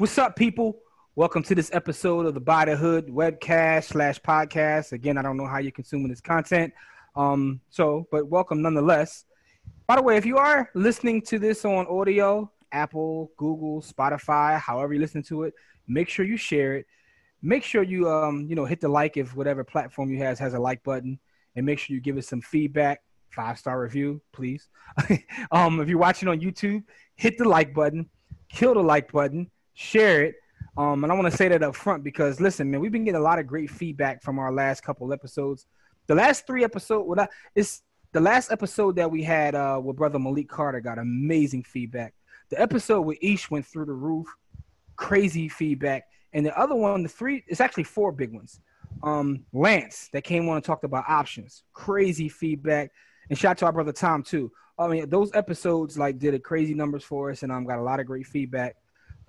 What's up, people? Welcome to this episode of the Buy the Hood webcast slash podcast. Again, I don't know how you're consuming this content, um, so but welcome nonetheless. By the way, if you are listening to this on audio, Apple, Google, Spotify, however you listen to it, make sure you share it. Make sure you um you know hit the like if whatever platform you has has a like button, and make sure you give us some feedback. Five star review, please. um, if you're watching on YouTube, hit the like button, kill the like button, share it. Um, and I want to say that up front because listen, man, we've been getting a lot of great feedback from our last couple episodes. The last three episodes, well, it's the last episode that we had uh, with brother Malik Carter got amazing feedback. The episode with Ish went through the roof, crazy feedback. And the other one, the three, it's actually four big ones. Um, Lance that came on and talked about options, crazy feedback. And shout out to our brother Tom too. I mean, those episodes like did a crazy numbers for us, and I um, got a lot of great feedback.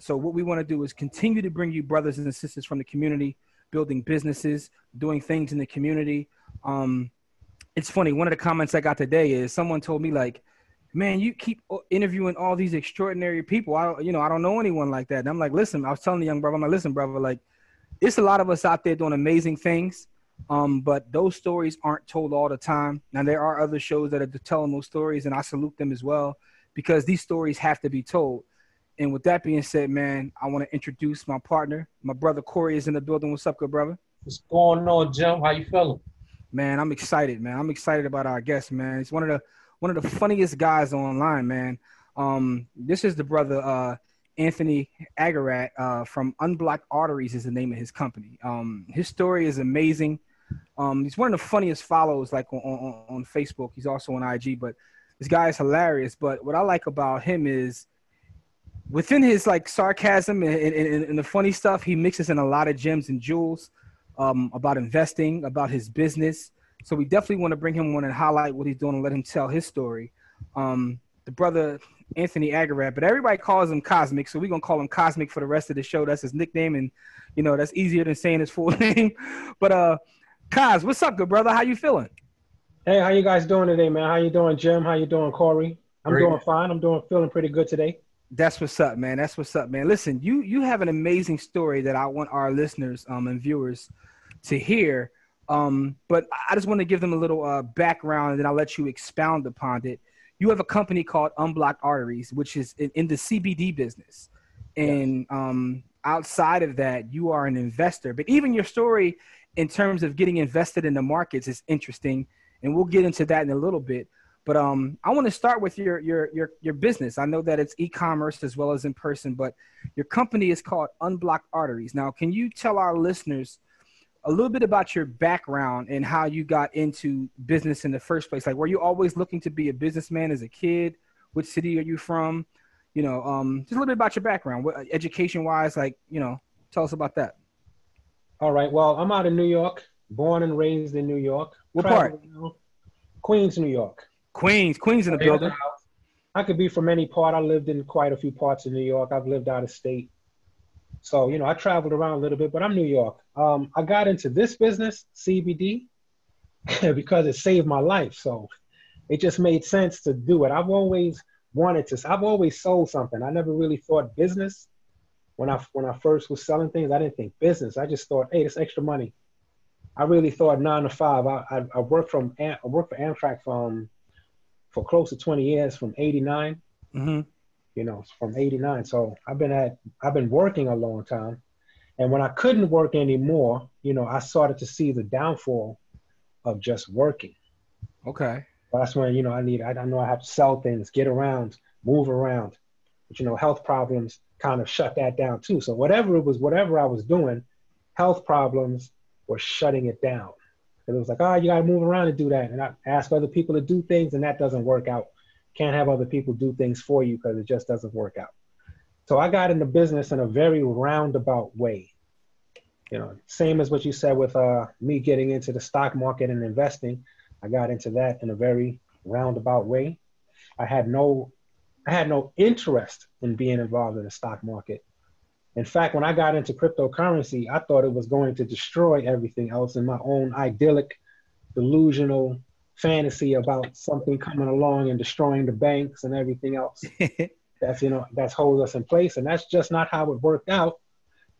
So what we want to do is continue to bring you brothers and sisters from the community, building businesses, doing things in the community. Um, it's funny. One of the comments I got today is someone told me like, "Man, you keep interviewing all these extraordinary people. I, you know, I don't know anyone like that." And I'm like, "Listen, I was telling the young brother, I'm like, listen, brother, like, it's a lot of us out there doing amazing things, um, but those stories aren't told all the time. Now there are other shows that are telling those stories, and I salute them as well because these stories have to be told. And with that being said, man, I want to introduce my partner. My brother Corey is in the building. What's up, good brother? What's going on, Jim? How you feeling? Man, I'm excited, man. I'm excited about our guest, man. He's one of the one of the funniest guys online, man. Um, this is the brother uh, Anthony Agarrat uh, from Unblocked Arteries is the name of his company. Um, his story is amazing. Um, he's one of the funniest follows like on, on, on Facebook. He's also on IG, but this guy is hilarious. But what I like about him is within his like sarcasm and, and, and, the funny stuff, he mixes in a lot of gems and jewels um, about investing, about his business. So we definitely want to bring him on and highlight what he's doing and let him tell his story. Um, the brother Anthony Agarrat, but everybody calls him Cosmic, so we're gonna call him Cosmic for the rest of the show. That's his nickname, and you know that's easier than saying his full name. But uh, Cos, what's up, good brother? How you feeling? Hey, how you guys doing today, man? How you doing, Jim? How you doing, Corey? I'm Great. doing fine. I'm doing feeling pretty good today. That's what's up, man. That's what's up, man. Listen, you you have an amazing story that I want our listeners um, and viewers to hear. Um, but I just want to give them a little uh, background, and then I'll let you expound upon it. You have a company called Unblocked Arteries, which is in, in the CBD business, and um, outside of that, you are an investor. But even your story, in terms of getting invested in the markets, is interesting, and we'll get into that in a little bit. But um, I want to start with your your your your business. I know that it's e-commerce as well as in person, but your company is called Unblocked Arteries. Now, can you tell our listeners a little bit about your background and how you got into business in the first place? Like, were you always looking to be a businessman as a kid? Which city are you from? You know, um, just a little bit about your background, what, education wise. Like, you know, tell us about that. All right. Well, I'm out of New York, born and raised in New York. What part? Queens, New York. Queens, Queens in the building. I could be from any part. I lived in quite a few parts of New York. I've lived out of state. So, you know, I traveled around a little bit, but I'm New York. Um, I got into this business, CBD, because it saved my life. So it just made sense to do it. I've always wanted to, I've always sold something. I never really thought business. When I when I first was selling things, I didn't think business. I just thought, hey, it's extra money. I really thought nine to five. I I, I worked from I worked for Amtrak from for close to 20 years from 89 mm-hmm. you know from 89 so i've been at i've been working a long time. And when i couldn't work anymore you know i started to see the downfall of just working. Okay. That's when you know i need i, I know i have to sell things get around move around. But you know health problems kind of shut that down too. So whatever it was whatever i was doing health problems were shutting it down it was like, oh, you got to move around and do that. And I ask other people to do things, and that doesn't work out. Can't have other people do things for you because it just doesn't work out. So I got into business in a very roundabout way. You know, same as what you said with uh, me getting into the stock market and investing. I got into that in a very roundabout way. I had no, I had no interest in being involved in the stock market. In fact, when I got into cryptocurrency, I thought it was going to destroy everything else in my own idyllic, delusional fantasy about something coming along and destroying the banks and everything else. that's you know that's holds us in place, and that's just not how it worked out.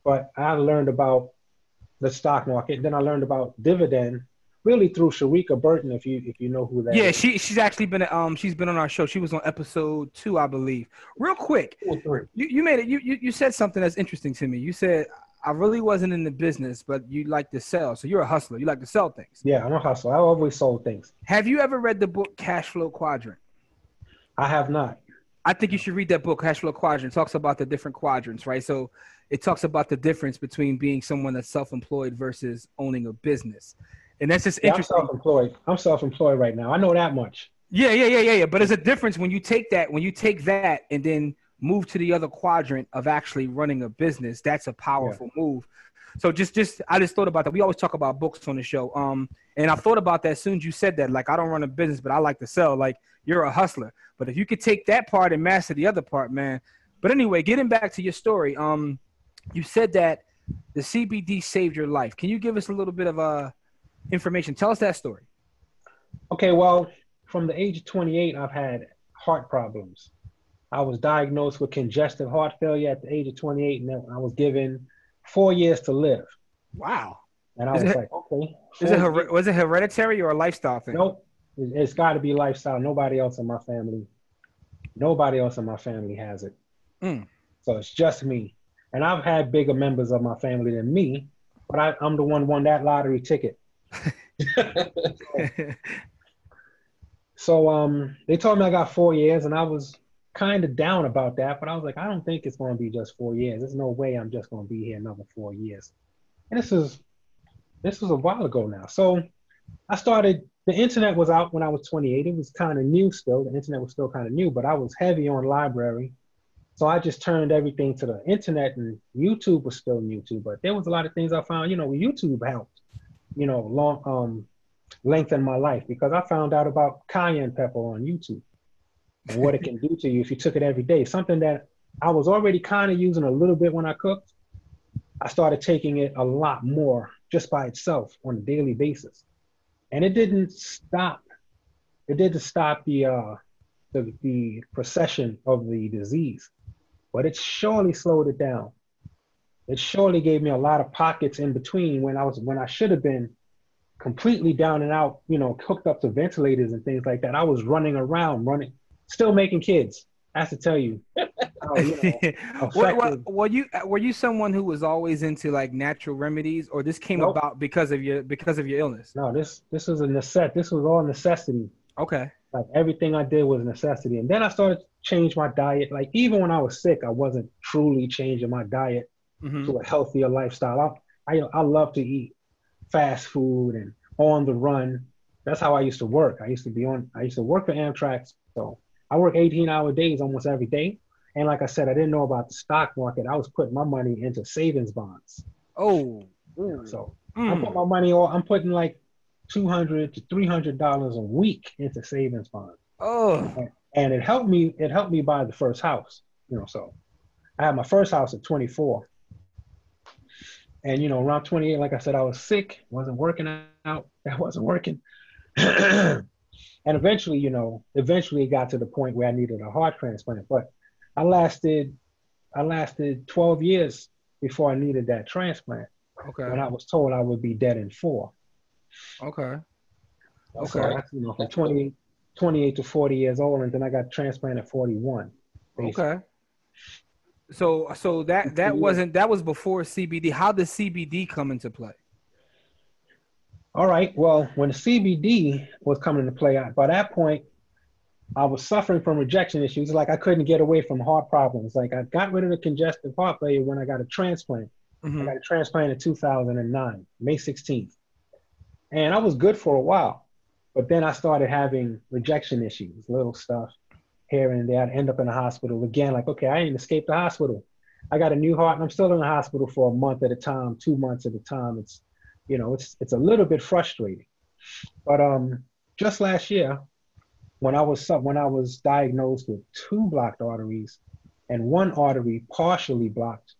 But I learned about the stock market. Then I learned about dividend really through Sharika Burton, if you if you know who that yeah, is. she she's actually been um she's been on our show. She was on episode two, I believe. Real quick, Two or three. you, you made it. You, you you said something that's interesting to me. You said I really wasn't in the business, but you like to sell. So you're a hustler. You like to sell things. Yeah, I'm a hustler. I always sold things. Have you ever read the book Cash Flow Quadrant? I have not. I think you should read that book, Cash Flow Quadrant. It talks about the different quadrants, right? So it talks about the difference between being someone that's self-employed versus owning a business, and that's just Yeah, I'm self-employed. I'm self-employed right now. I know that much. Yeah, yeah, yeah, yeah, yeah. But there's a difference when you take that, when you take that and then move to the other quadrant of actually running a business. That's a powerful move. So just, just, I just thought about that. We always talk about books on the show. Um, and I thought about that as soon as you said that. Like, I don't run a business, but I like to sell. Like, you're a hustler. But if you could take that part and master the other part, man. But anyway, getting back to your story, um, you said that the CBD saved your life. Can you give us a little bit of uh information? Tell us that story. Okay, well, from the age of 28, I've had heart problems. I was diagnosed with congestive heart failure at the age of 28, and I was given four years to live. Wow. And I Is was it- like, okay. Is it her- was it hereditary or a lifestyle thing? Nope. It- It's got to be lifestyle. Nobody else in my family, nobody else in my family has it. Mm. So it's just me. And I've had bigger members of my family than me, but I, I'm the one won that lottery ticket. So um, they told me I got four years, and I was kind of down about that. But I was like, I don't think it's going to be just four years. There's no way I'm just going to be here another four years. And this is this was a while ago now. So I started. The internet was out when I was 28. It was kind of new still. The internet was still kind of new, but I was heavy on library. So I just turned everything to the internet, and YouTube was still new too. But there was a lot of things I found. You know, YouTube helped. You know, long um, lengthen my life because I found out about cayenne pepper on YouTube what it can do to you if you took it every day. Something that I was already kind of using a little bit when I cooked. I started taking it a lot more just by itself on a daily basis. And it didn't stop. It didn't stop the uh the, the procession of the disease, but it surely slowed it down. It surely gave me a lot of pockets in between when I was when I should have been completely down and out, you know, hooked up to ventilators and things like that. I was running around, running, still making kids. I have to tell you. how, you know, what, effective. were you were you someone who was always into like natural remedies, or this came Nope. about because of your because of your illness? no, this this was a necessity. This was all necessity. Okay. Like everything I did was necessity. And then I started to change my diet. Like even when I was sick, I wasn't truly changing my diet hmm to a healthier lifestyle. I, I I love to eat fast food and on the run. That's how I used to work. I used to be on. I used to work for Amtrak, so I work 18 hour days almost every day. And like I said, I didn't know about the stock market. I was putting my money into savings bonds. Oh. So I Mm. put my money all. I'm putting like 200 to 300 dollars a week into savings bonds, Oh. and it helped me. It helped me buy the first house. You know, so I had my first house at 24. And you know, around 28, like I said, I was sick, wasn't working out, that wasn't working. and eventually, you know, eventually it got to the point where I needed a heart transplant. But I lasted, I lasted 12 years before I needed that transplant. Okay. When I was told I would be dead in four. Okay. So Okay. that's, you know, from 28, 28 to 40 years old, and then I got transplanted at 41. basically. Okay. So so that that wasn't that was before CBD. How did CBD come into play? All right. Well, when CBD was coming into play, by that point, I was suffering from rejection issues. Like I couldn't get away from heart problems. Like I got rid of the congestive heart failure when I got a transplant. I Mhm. got a transplant in 2009, May 16th. And I was good for a while. But then I started having rejection issues, little stuff here and there. I'd end up in the hospital again. Like, okay, I ain't escaped the hospital. I got a new heart and I'm still in the hospital for a month at a time, two months at a time. It's, you know, it's it's a little bit frustrating. But um, just last year, when I was when I was diagnosed with two blocked arteries and one artery partially blocked,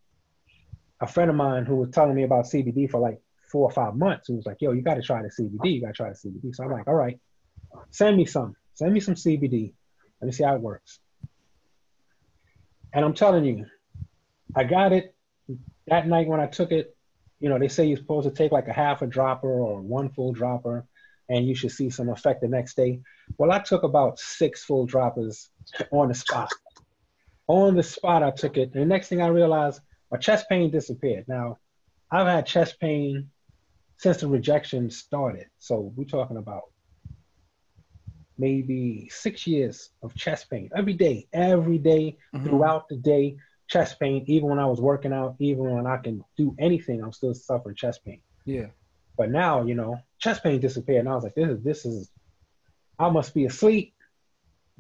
a friend of mine who was telling me about CBD for like four or five months, who was like, "Yo, you got to try the CBD. You got to try the CBD." So I'm like, "All right, send me some. Send me some CBD. Let me see how it works." And I'm telling you, I got it that night when I took it. You know, they say you're supposed to take like a half a dropper or one full dropper, and you should see some effect the next day. Well, I took about six full droppers on the spot. On the spot, I took it. And the next thing I realized, my chest pain disappeared. Now, I've had chest pain since the rejection started. So we're talking about maybe six years of chest pain every day, every day, Mhm. throughout the day, chest pain. Even when I was working out, even when I can do anything, I'm still suffering chest pain. Yeah. But now, you know, chest pain disappeared, and I was like, this is this is, I must be asleep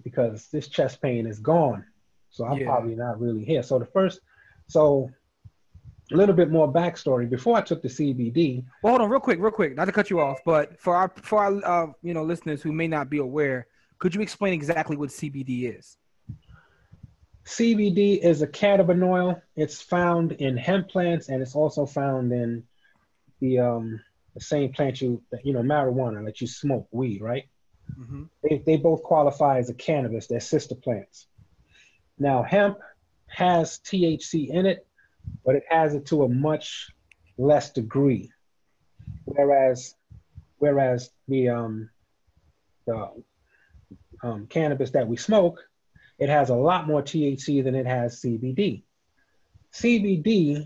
because this chest pain is gone. So I'm Yeah. probably not really here. So the first, so a little bit more backstory. Before I took the CBD, Well, hold on, real quick, real quick. Not to cut you off, but for our for our uh, you know listeners who may not be aware, could you explain exactly what CBD is? CBD is a cannabinoid. It's found in hemp plants, and it's also found in the um the same plant you you know marijuana that you smoke weed, right? Mm-hmm. they, they both qualify as a cannabis. They're sister plants. Now, hemp has THC in it, but it has it to a much less degree. Whereas, whereas the um, the um, cannabis that we smoke, it has a lot more THC than it has CBD. CBD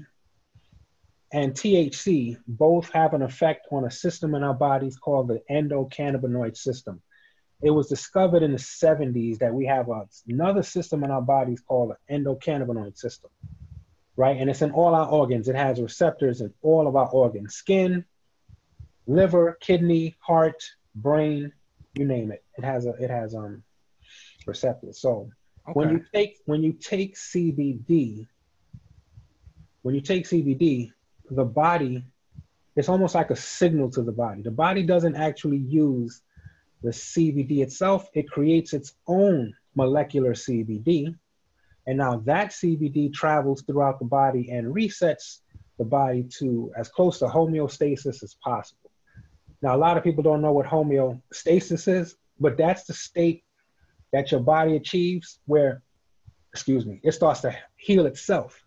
and THC both have an effect on a system in our bodies called the endocannabinoid system it was discovered in the 70s that we have another system in our bodies called the endocannabinoid system, right? And it's in all our organs. It has receptors in all of our organs skin, liver, kidney, heart, brain, you name it. It has a it has um receptors. So when you take when you take CBD, when you take CBD, the body, it's almost like a signal to the body. The body doesn't actually use the CBD itself, it creates its own molecular CBD. And now that CBD travels throughout the body and resets the body to as close to homeostasis as possible. Now, a lot of people don't know what homeostasis is, but that's the state that your body achieves where, excuse me, it starts to heal itself.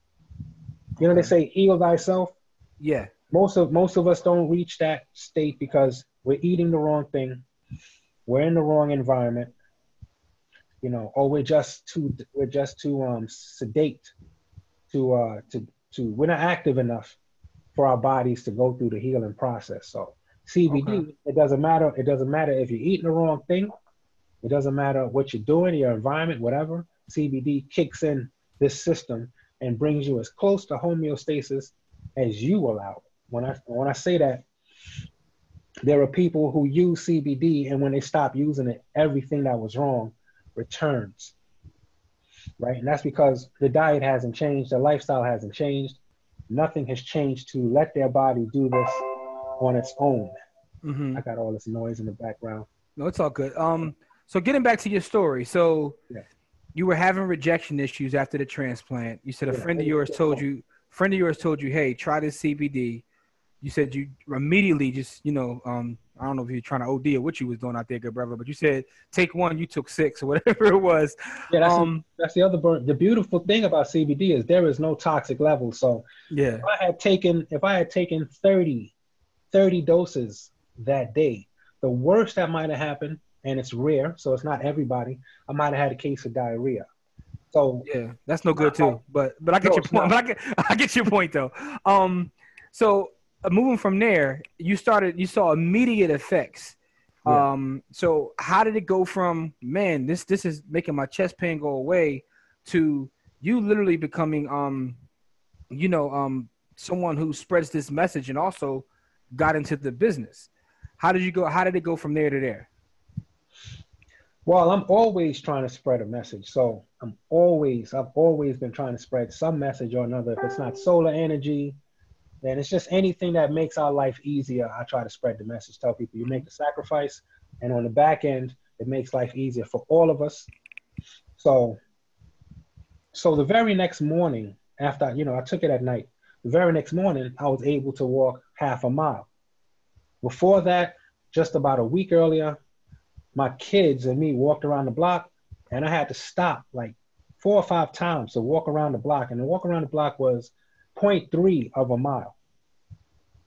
You know, they say heal thyself. Yeah. Most of most of us don't reach that state because we're eating the wrong thing, we're in the wrong environment, you know, or we're just too we're just too um sedate to uh to to we're not active enough for our bodies to go through the healing process. So CBD, Okay. it doesn't matter. It doesn't matter if you're eating the wrong thing. It doesn't matter what you're doing, your environment, whatever. CBD kicks in this system and brings you as close to homeostasis as you allow. When I when I say that, there are people who use CBD and when they stop using it, everything that was wrong returns. Right? And that's because the diet hasn't changed, the lifestyle hasn't changed. Nothing has changed to let their body do this on its own. Mm-hmm. I got all this noise in the background. No, it's all good. Um, so getting back to your story, so Yeah. you were having rejection issues after the transplant. You said a Yeah. friend of yours told you, friend of yours told you, hey, try this CBD. You said you immediately just, you know, um, I don't know if you're trying to OD or what you was doing out there, good brother, but you said take one, you took six or whatever it was. Yeah, that's, Um, that's the other burn. The beautiful thing about CBD is there is no toxic level. So yeah, if I had taken if I had taken 30, 30 doses that day, the worst that might have happened, and it's rare, so it's not everybody, I might have had a case of diarrhea. So yeah, that's no good too. But but I get No, your point. not. But I get I get your point though. Um, so moving from there, you started. You saw immediate effects. Yeah. Um, so how did it go from man, this this is making my chest pain go away, to you literally becoming um, you know um, someone who spreads this message and also got into the business. How did you go? How did it go from there to there? Well, I'm always trying to spread a message. So I'm always, I've always been trying to spread some message or another. If it's not solar energy, then it's just anything that makes our life easier. I try to spread the message. Tell people you make the sacrifice, and on the back end, it makes life easier for all of us. So, so the very next morning, after you know, I took it at night. The very next morning, I was able to walk half a mile. Before that, just about a week earlier, my kids and me walked around the block and I had to stop like four or five times to walk around the block, and the walk around the block was 0.3 of a mile,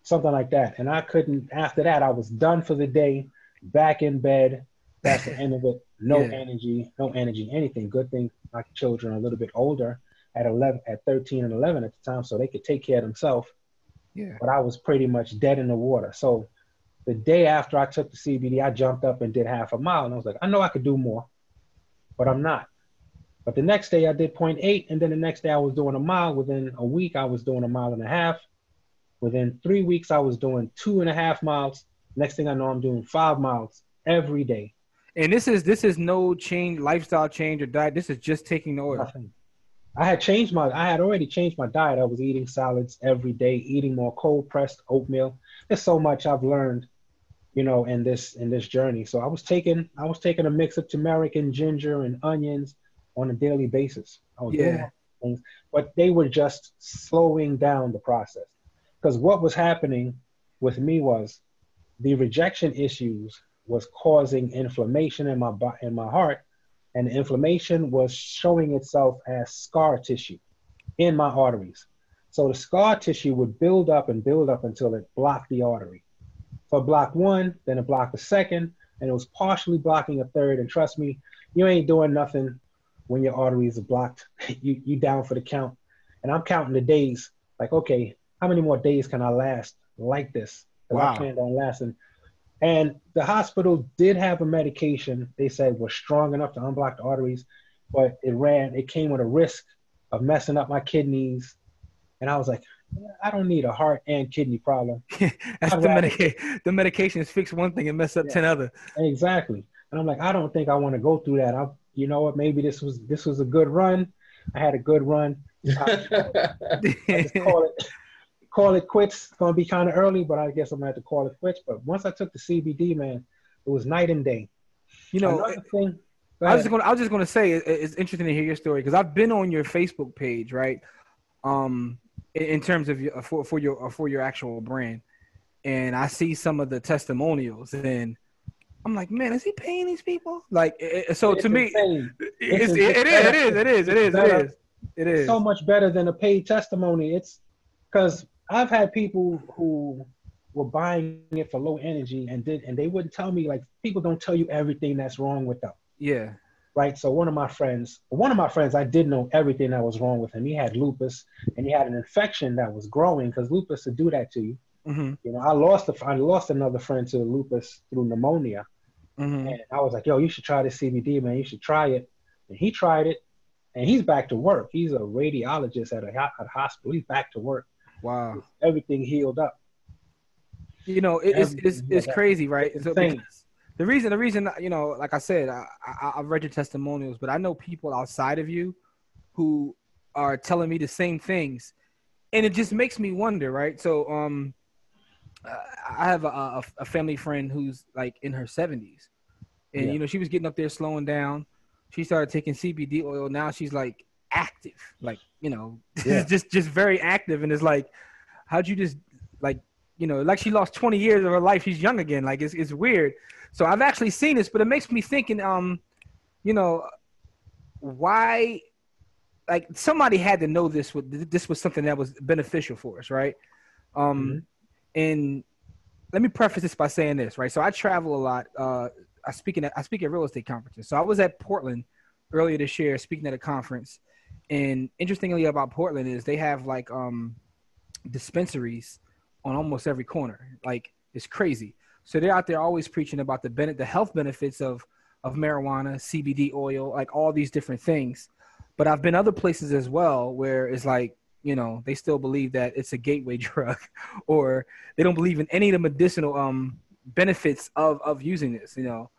something like that. And I couldn't. After that, I was done for the day, back in bed. That's the end of it. No Yeah. energy, no energy, anything. Good thing my children are a little bit older, at 11, at 13 and 11 at the time, so they could take care of themselves. Yeah. But I was pretty much dead in the water. So the day after I took the CBD, I jumped up and did half a mile, and I was like, I know I could do more, but I'm not. But the next day I did 0.8, and then the next day I was doing a mile. Within a week, I was doing a mile and a half. Within three weeks, I was doing two and a half miles. Next thing I know, I'm doing five miles every day. And this is this is no change, lifestyle change or diet. This is just taking the oil. Nothing. I had changed my I had already changed my diet. I was eating salads every day, eating more cold pressed oatmeal. There's so much I've learned, you know, in this in this journey. So I was taking I was taking a mix of turmeric and ginger and onions on a daily basis. I was Yeah. all things, but they were just slowing down the process. Because what was happening with me was the rejection issues was causing inflammation in my in my heart and the inflammation was showing itself as scar tissue in my arteries. So the scar tissue would build up and build up until it blocked the artery. So it blocked one, then it blocked the second, and it was partially blocking a third. And trust me, you ain't doing nothing when your arteries are blocked. you you down for the count. And I'm counting the days. Like, okay, how many more days can I last like this? Wow. I planned on lasting. And the hospital did have a medication they said was strong enough to unblock the arteries, but it ran, it came with a risk of messing up my kidneys. And I was like, I don't need a heart and kidney problem. That's the medica- the medications fix one thing and mess up Yeah. ten other. Exactly. And I'm like, I don't think I want to go through that. I, you know what? Maybe this was this was a good run. I had a good run. I just call it call it quits. It's gonna be kind of early, but I guess I'm gonna have to call it quits. But once I took the CBD, man, it was night and day. you know, Another thing. I was just going. to I was just to say it, it's interesting to hear your story because I've been on your Facebook page, right? Um, in, in terms of your for for your for your actual brand, and I see some of the testimonials, and I'm like, man, is he paying these people? Like, it, it- so It's to me, insane. it's, It's it, it is, it is, it is, it is, it is, it is. so much better than a paid testimony. It's because I've had people who were buying it for low energy and did and they wouldn't tell me like people don't tell you everything that's wrong with them. Yeah, Right. So one of my friends, one of my friends, I did know everything that was wrong with him. He had lupus and he had an infection that was growing because lupus would do that to you. hmm You know, I lost a, I lost another friend to lupus through pneumonia. Hmm And I was like, yo, you should try this CBD, man. You should try it. And he tried it, and he's back to work. He's a radiologist at a, at a hospital. He's back to work. Wow. Everything healed up. You know, it, it's it's it's crazy, right? it's the reason, the reason, you know, like I said, I, I I've read your testimonials, but I know people outside of you who are telling me the same things, and it just makes me wonder, right? So, um, uh, I have a, a, a family friend who's like in her seventies, and Yeah. you know, she was getting up there, slowing down. She started taking CBD oil. Now she's like active, like you know, Yeah. just just very active, and it's like, how'd you just like you know, like she lost 20 years of her life. She's young again. Like it's, it's weird. So I've actually seen this, but it makes me thinking, um, you know, why, like somebody had to know this was, this was something that was beneficial for us. Right. Um, and let me preface this by saying this, right? So I travel a lot. Uh, I speak at, I speak at real estate conferences. So I was at Portland earlier this year speaking at a conference. And interestingly about Portland is they have like, um, dispensaries on almost every corner. Like it's crazy. So they're out there always preaching about the ben- the health benefits of of marijuana, CBD oil, like all these different things. But I've been other places as well where it's like, you know, they still believe that it's a gateway drug or they don't believe in any of the medicinal um benefits of of using this, you know.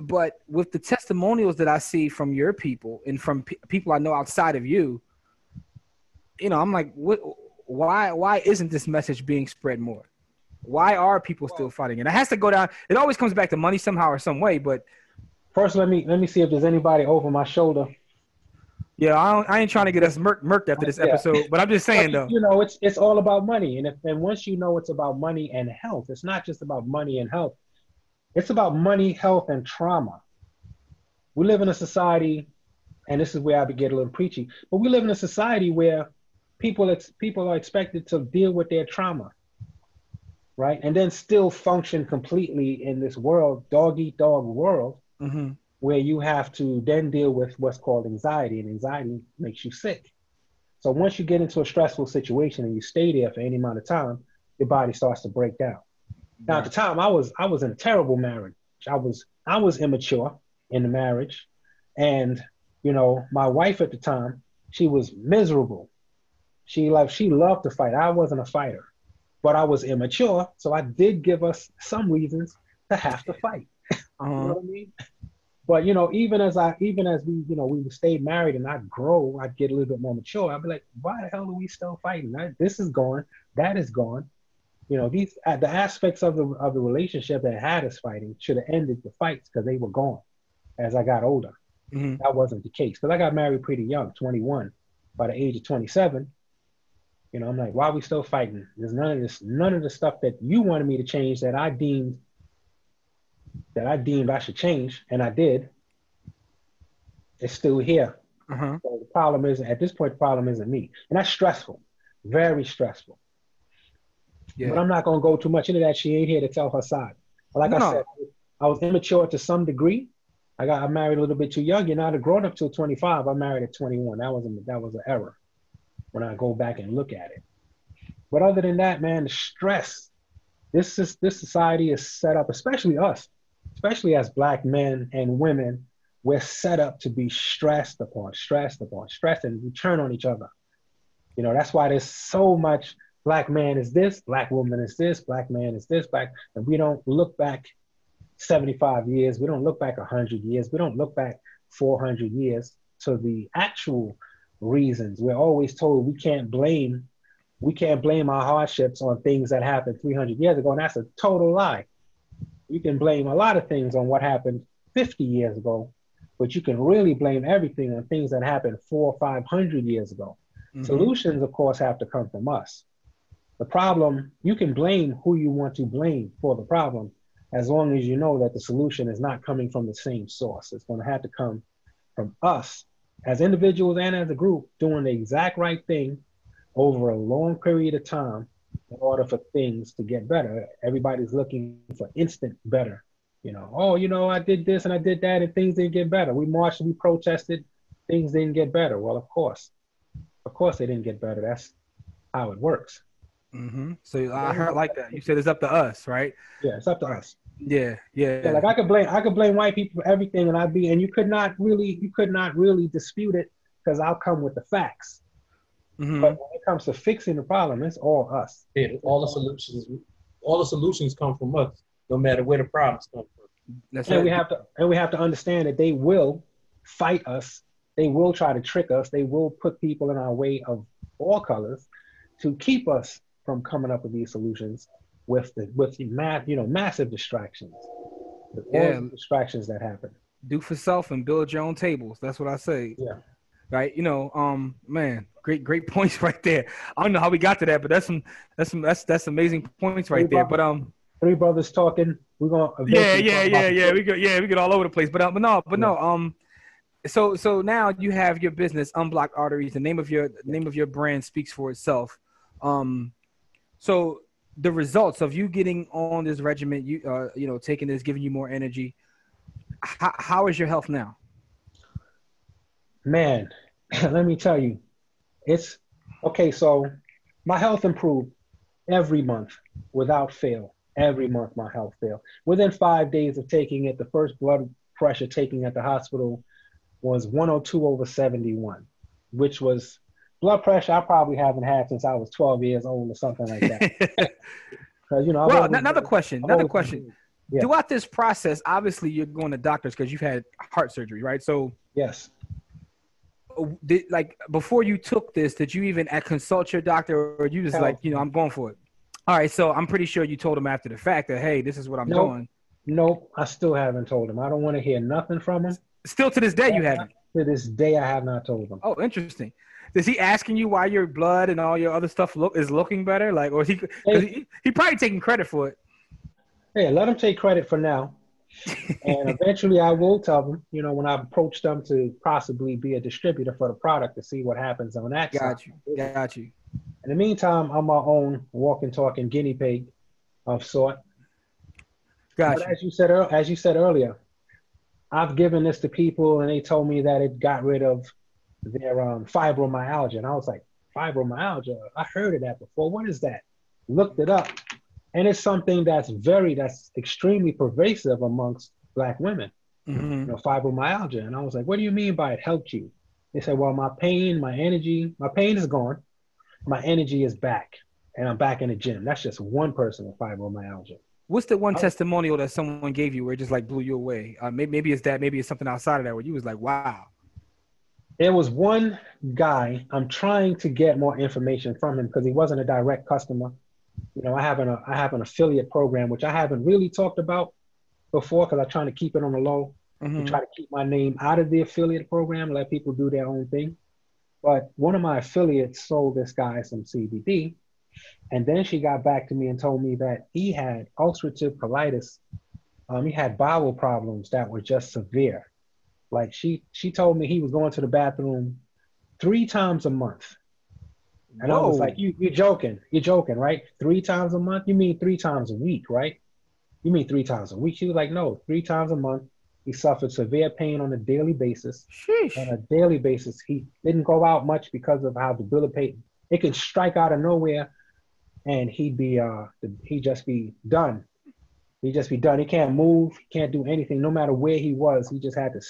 But with the testimonials that I see from your people and from pe- people I know outside of you, you know, I'm like, what? Why? Why isn't this message being spread more? Why are people still fighting it? It has to go down. It always comes back to money somehow or some way. But First, let me let me see if there's anybody over my shoulder. Yeah, I, don't, I ain't trying to get us murked, murked after this Yeah. episode. But I'm just saying though. you know, it's it's all about money, and if and once you know it's about money and health, it's not just about money and health. It's about money, health, and trauma. We live in a society, and this is where I get a little preachy. But we live in a society where people ex- people are expected to deal with their trauma, right, and then still function completely in this world, dog eat dog world, Mm-hmm. Where you have to then deal with what's called anxiety, and anxiety makes you sick. So once you get into a stressful situation and you stay there for any amount of time, your body starts to break down. Now at the time, I was I was in a terrible marriage. I was I was immature in the marriage, and you know my wife at the time she was miserable. She loved she loved to fight. I wasn't a fighter, but I was immature, so I did give us some reasons to have to fight. You know Uh-huh. what I mean? But you know, even as I, even as we, you know, we stayed married and I'd grow, I'd get a little bit more mature. I'd be like, why the hell are we still fighting? I, this is gone, that is gone. You know, these uh, the aspects of the of the relationship that had us fighting should have ended the fights because they were gone. As I got older, hmm that wasn't the case because I got married pretty young, 21. By the age of 27, you know, I'm like, why are we still fighting? There's none of this, none of the stuff that you wanted me to change that I deemed that I deemed I should change, and I did. It's still here. Uh-huh. So the problem is, at this point, the problem isn't me, and that's stressful, very stressful. Yeah. But I'm not gonna go too much into that. She ain't here to tell her side. But like No. I said, I was immature to some degree. I got I married a little bit too young. You're not a grown up till 25. I married at 21. That was a, that was an error when I go back and look at it. But other than that, man, the stress. This is this society is set up, especially us, especially as black men and women. We're set up to be stressed upon, stressed upon, stressed, and we turn on each other. You know, that's why there's so much black man is this, black woman is this, black man is this, black, and we don't look back 75 years, we don't look back 100 years, we don't look back 400 years to the actual reasons. We're always told we can't blame, we can't blame our hardships on things that happened 300 years ago, and that's a total lie. You can blame a lot of things on what happened 50 years ago, but you can really blame everything on things that happened four or 500 years ago. Mhm. Solutions, of course, have to come from us. The problem, you can blame who you want to blame for the problem, as long as you know that the solution is not coming from the same source. It's going to have to come from us as individuals and as a group doing the exact right thing over a long period of time in order for things to get better. Everybody's looking for instant better. You know, oh, you know, I did this and I did that and things didn't get better. We marched, we protested, things didn't get better. Well, of course. Of course they didn't get better. That's how it works. hmm So I heard like that. You said it's up to us, right? Yeah, it's up to us. Yeah, yeah. Yeah, like I could blame I could blame white people for everything, and I'd be and you could not really you could not really dispute it because I'll come with the facts. Mhm. But when it comes to fixing the problem, it's all us. Yeah, all the solutions, all the solutions come from us, no matter where the problems come from. That's And right. we have to and we have to understand that they will fight us. They will try to trick us. They will put people in our way of all colors to keep us from coming up with these solutions with the with the ma- you know massive distractions. With all Yeah. the distractions that happen. do for self and build your own tables. That's what I say. Yeah. Right. You know, um, man, great, great points right there. I don't know how we got to that, but that's some, that's some, that's that's amazing points right there. But um, Three brothers talking. We're gonna yeah, yeah, yeah, yeah. We get, yeah, we get all over the place. But uh, but no, but no. Um, so so now you have your business, Unblocked Arteries. The name of your the name of your brand speaks for itself. Um, so the results of you getting on this regimen, you uh, you know, taking this, giving you more energy. How, how is your health now? Man, let me tell you, it's okay. So my health improved every month without fail. Every month, my health failed. Within five days of taking it, the first blood pressure taking at the hospital was 102 over 71, which was blood pressure I probably haven't had since I was 12 years old or something like that. you know, I've well, always another question. I've Another question. Yeah. Throughout this process, obviously you're going to doctors because you've had heart surgery, right? So, Yes. Uh, did like before you took this, did you even consult your doctor, or you just Hell. like, you know, I'm going for it? All right, so I'm pretty sure you told him after the fact that, hey, this is what I'm Nope. doing. Nope. I still haven't told him. I don't want to hear nothing from him. Still to this day, you haven't. To this day, I have not told him. Oh, interesting. Is he asking you why your blood and all your other stuff look is looking better? Like, or is he? Cause he, he probably taking credit for it. Hey, let him take credit for now. And eventually I will tell them, you know, when I approach them to possibly be a distributor for the product to see what happens on that Got side. you. Got you. In the meantime, I'm my own walking, talking guinea pig of sort. Got as you said, as you said earlier, I've given this to people, and they told me that it got rid of their um, fibromyalgia, and I was like, fibromyalgia? I heard of that before. What is that? Looked it up, and it's something that's very, that's extremely pervasive amongst Black women. hmm You know, fibromyalgia, and I was like, what do you mean by it helped you? They said, well, my pain, my energy, my pain is gone, my energy is back, and I'm back in the gym. That's just one person with fibromyalgia. What's the one Oh. testimonial that someone gave you where it just like blew you away? Uh, maybe, maybe it's that. Maybe it's something outside of that where you was like, wow. There was one guy. I'm trying to get more information from him because he wasn't a direct customer. You know, I have an I have an affiliate program which I haven't really talked about before because I'm trying to keep it on the low. Mhm. try to keep my name out of the affiliate program, let people do their own thing. But one of my affiliates sold this guy some CBD, and then she got back to me and told me that he had ulcerative colitis. Um, he had bowel problems that were just severe. Like she she told me he was going to the bathroom three times a month. And I was Whoa. like, you, you're joking. You're joking, right? Three times a month? You mean three times a week, right? You mean three times a week? She was like, no, three times a month. He suffered severe pain on a daily basis. On a daily basis, he didn't go out much because of how debilitating it can strike out of nowhere, and he'd be uh he'd just be done. He'd just be done. He can't move. He can't do anything. No matter where he was, he just had to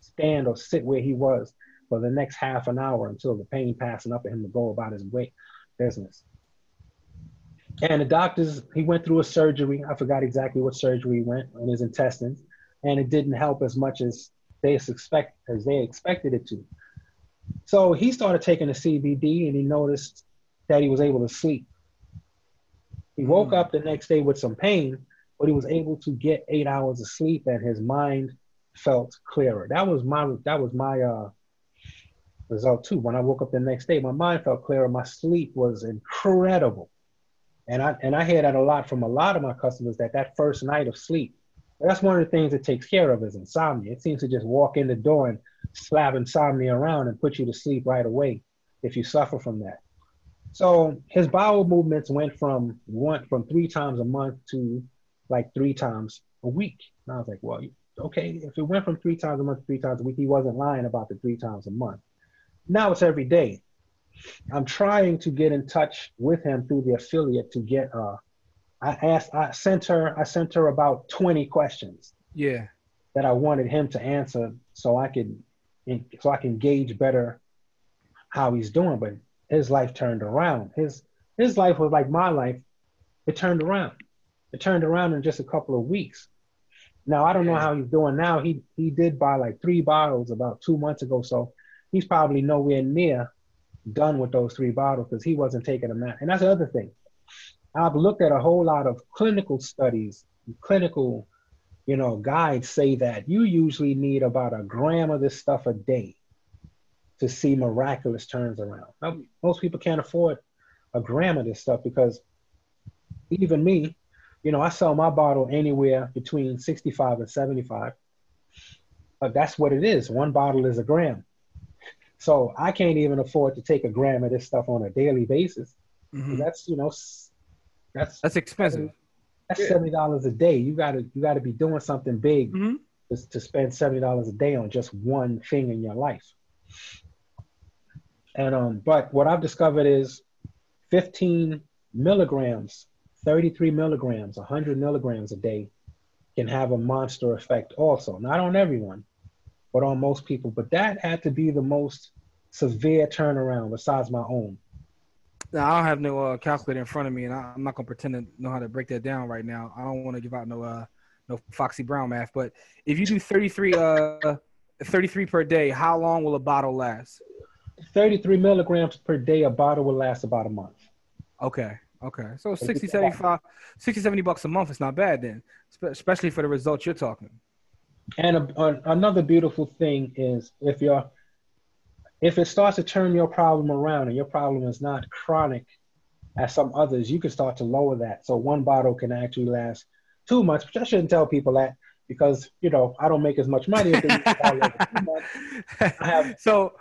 stand or sit where he was for the next half an hour until the pain passed enough for him to go about his way business. And the doctors, he went through a surgery. I forgot exactly what surgery he went on his intestines, and it didn't help as much as they expect as they expected it to. So he started taking the CBD, and he noticed that he was able to sleep. He woke Mm. up the next day with some pain, but he was able to get eight hours of sleep, and his mind felt clearer. That was my that was my uh, result too. When I woke up the next day, my mind felt clearer. My sleep was incredible, and I and I hear that a lot from a lot of my customers that that first night of sleep. That's one of the things it takes care of is insomnia. It seems to just walk in the door and slap insomnia around and put you to sleep right away if you suffer from that. So his bowel movements went from one from three times a month to like three times a week. And I was like, well, okay, if it went from three times a month to three times a week, he wasn't lying about the three times a month. Now it's every day. I'm trying to get in touch with him through the affiliate to get uh I asked I sent her I sent her about 20 questions Yeah. that I wanted him to answer so I could so I can gauge better how he's doing. But his life turned around. His his life was like my life. It turned around. It turned around in just a couple of weeks. Now I don't know how he's doing now. He he did buy like three bottles about two months ago, so he's probably nowhere near done with those three bottles because he wasn't taking them out. And that's the other thing. I've looked at a whole lot of clinical studies, clinical, you know, guides say that you usually need about a gram of this stuff a day to see miraculous turns around. Now, most people can't afford a gram of this stuff because even me, you know, I sell my bottle anywhere between 65 and 75. But that's what it is. One bottle is a gram. So I can't even afford to take a gram of this stuff on a daily basis. Mhm. That's, you know, that's That's expensive. that's Yeah. seventy dollars a day. You gotta you gotta be doing something big hmm to, to spend seventy dollars a day on just one thing in your life. And um, but what I've discovered is fifteen milligrams, thirty-three milligrams, hundred milligrams a day can have a monster effect also. Not on everyone, but on most people. But that had to be the most severe turnaround besides my own. Now I don't have no uh, calculator in front of me, and I, I'm not gonna pretend to know how to break that down right now. I don't want to give out no uh no Foxy Brown math, but if you do 33 uh 33 per day, how long will a bottle last? 33 milligrams per day, a bottle will last about a month. Okay, okay, so So 60, 75, 60, 70 bucks a month is not bad then, especially for the results you're talking. And a, a- another beautiful thing is if you're if it starts to turn your problem around and your problem is not chronic as some others, you can start to lower that. So one bottle can actually last two months, which I shouldn't tell people that. because you know I don't make as much money. As I have so.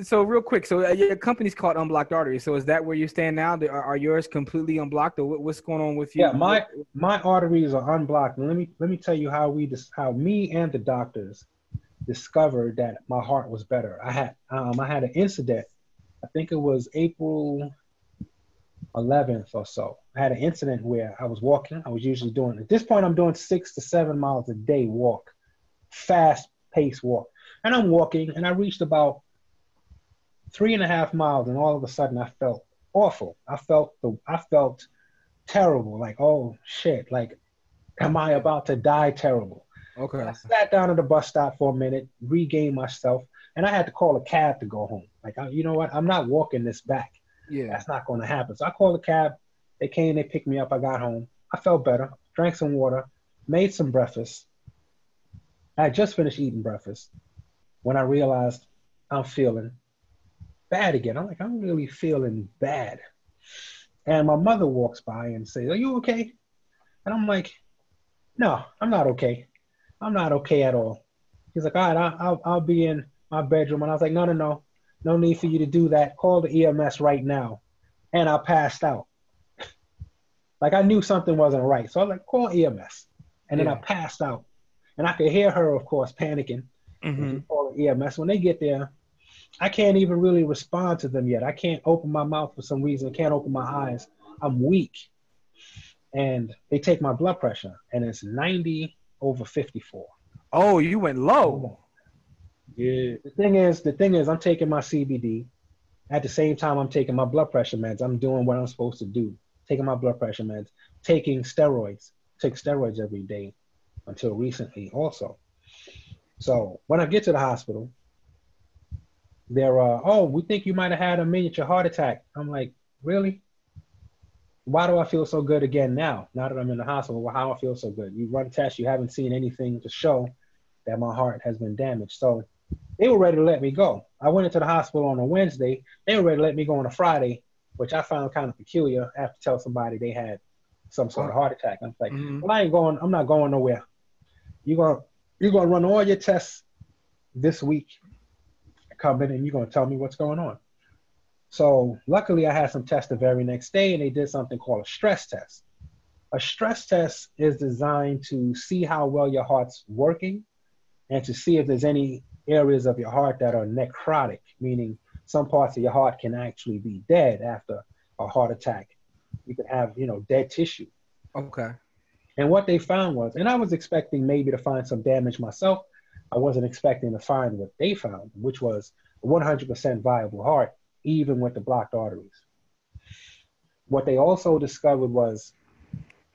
So real quick, so uh, your company's called Unblocked Artery. So is that where you stand now? Are, are yours completely unblocked, or what's going on with you? Yeah, my my arteries are unblocked. And let me let me tell you how we how me and the doctors discovered that my heart was better. I had um, I had an incident. I think it was April 11th or so. I had an incident where I was walking. I was usually doing at this point I'm doing six to seven miles a day walk, fast pace walk, and I'm walking and I reached about three and a half miles, and all of a sudden I felt awful. I felt the I felt terrible. Like oh shit, like am I about to die? Terrible. Okay. I sat down at the bus stop for a minute, regained myself, and I had to call a cab to go home. Like, I, you know what? I'm not walking this back. Yeah. That's not going to happen. So I called a cab. They came, they picked me up. I got home. I felt better, drank some water, made some breakfast. I had just finished eating breakfast when I realized I'm feeling bad again. I'm like, I'm really feeling bad. And my mother walks by and says, Are you okay? And I'm like, No, I'm not okay. I'm not okay at all. He's like, all right, I'll, I'll be in my bedroom. And I was like, no, no, no, no need for you to do that. Call the EMS right now. And I passed out. like I knew something wasn't right. So I was like, call EMS. And then yeah. I passed out. And I could hear her, of course, panicking. Mm-hmm. Call the EMS. When they get there, I can't even really respond to them yet. I can't open my mouth for some reason. I can't open my eyes. I'm weak. And they take my blood pressure, and it's 90 over 54. Oh, you went low. Yeah. The thing is, the thing is, I'm taking my CBD. At the same time, I'm taking my blood pressure meds. I'm doing what I'm supposed to do. Taking my blood pressure meds, taking steroids. Take steroids every day until recently, also. So when I get to the hospital, they're, uh, oh, we think you might have had a miniature heart attack. I'm like, really? why do I feel so good again now? Now that I'm in the hospital, well, how I feel so good? You run tests, you haven't seen anything to show that my heart has been damaged. So they were ready to let me go. I went into the hospital on a Wednesday. They were ready to let me go on a Friday, which I found kind of peculiar. I have to tell somebody they had some sort of heart attack. I'm like, mm-hmm. well, I ain't going. I'm not going nowhere. You're gonna you're gonna run all your tests this week. Come in and you're gonna tell me what's going on. So luckily, I had some tests the very next day, and they did something called a stress test. A stress test is designed to see how well your heart's working and to see if there's any areas of your heart that are necrotic, meaning some parts of your heart can actually be dead after a heart attack. You could have, you know, dead tissue. Okay. And what they found was, and I was expecting maybe to find some damage myself. I wasn't expecting to find what they found, which was a 100% viable heart even with the blocked arteries. What they also discovered was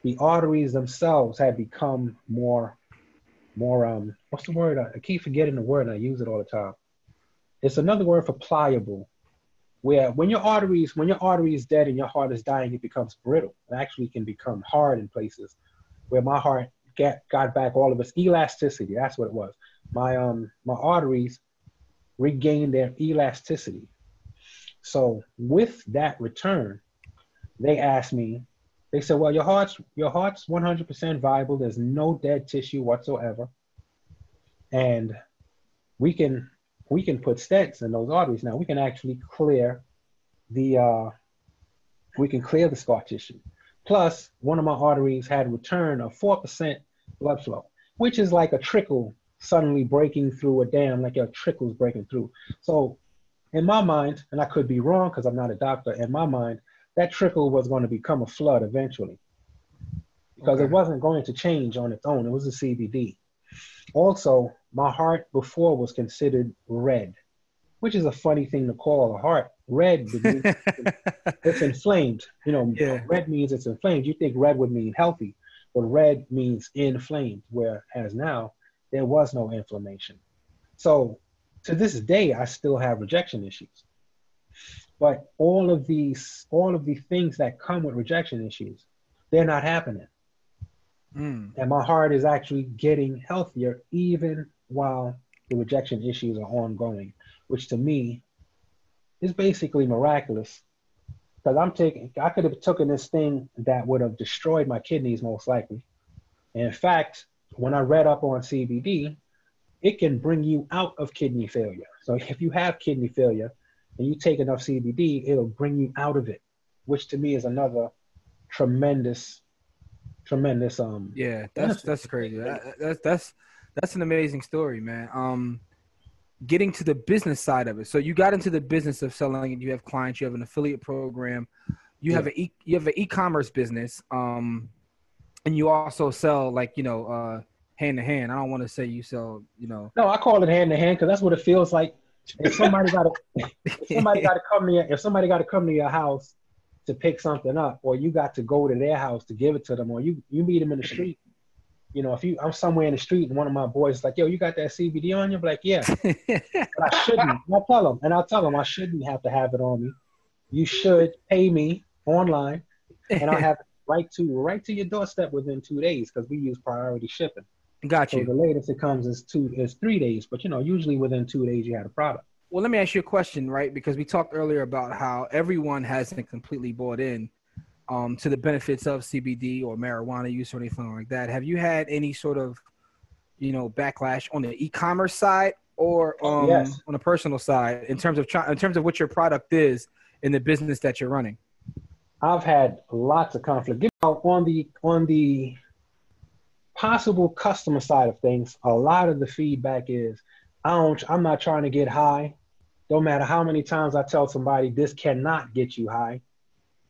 the arteries themselves had become more, more, um, what's the word? I keep forgetting the word and I use it all the time. It's another word for pliable, where when your arteries, when your artery is dead and your heart is dying, it becomes brittle. It actually can become hard in places where my heart get, got back all of its elasticity. That's what it was. My, um, my arteries regained their elasticity. So with that return, they asked me, they said, well, your heart's your heart's 100% viable. There's no dead tissue whatsoever, and we can we can put stents in those arteries. Now we can actually clear the uh, we can clear the scar tissue. Plus, one of my arteries had a return of four percent blood flow, which is like a trickle suddenly breaking through a dam, like your trickles breaking through. So in my mind, and I could be wrong because I'm not a doctor, in my mind, that trickle was going to become a flood eventually because okay. it wasn't going to change on its own. It was a CBD. Also, my heart before was considered red, which is a funny thing to call a heart. Red, it's inflamed. You know, yeah. red means it's inflamed. You think red would mean healthy, but red means inflamed, whereas now there was no inflammation. So to this day, I still have rejection issues. But all of these, all of the things that come with rejection issues, they're not happening. Mm. And my heart is actually getting healthier even while the rejection issues are ongoing, which to me is basically miraculous. Because I'm taking, I could have taken this thing that would have destroyed my kidneys most likely. And in fact, when I read up on CBD, it can bring you out of kidney failure. So if you have kidney failure and you take enough CBD, it'll bring you out of it, which to me is another tremendous, tremendous um. Yeah, that's that's crazy. That, that's that's that's an amazing story, man. Um, getting to the business side of it. So you got into the business of selling, and you have clients. You have an affiliate program. You yeah. have a e- you have an e-commerce business. Um, and you also sell like you know uh hand to hand. I don't want to say you sell, you know. No, I call it hand to hand because that's what it feels like. If somebody got to, somebody got to come to your, if somebody got to come to your house to pick something up, or you got to go to their house to give it to them, or you you meet them in the street. You know, if you I'm somewhere in the street and one of my boys is like, "Yo, you got that CBD on you?" I'm like, "Yeah," but I shouldn't. And I tell them, and I'll tell them I shouldn't have to have it on me. You should pay me online, and I'll have it right to right to your doorstep within two days because we use priority shipping. Got you. So the latest it comes is two is three days, but you know usually within two days you had a product. Well, let me ask you a question, right? Because we talked earlier about how everyone hasn't completely bought in um, to the benefits of CBD or marijuana use or anything like that. Have you had any sort of, you know, backlash on the e-commerce side or um, yes. on the personal side in terms of in terms of what your product is in the business that you're running? I've had lots of conflict. On the on the possible customer side of things, a lot of the feedback is, I don't, I'm not trying to get high. Don't matter how many times I tell somebody this cannot get you high.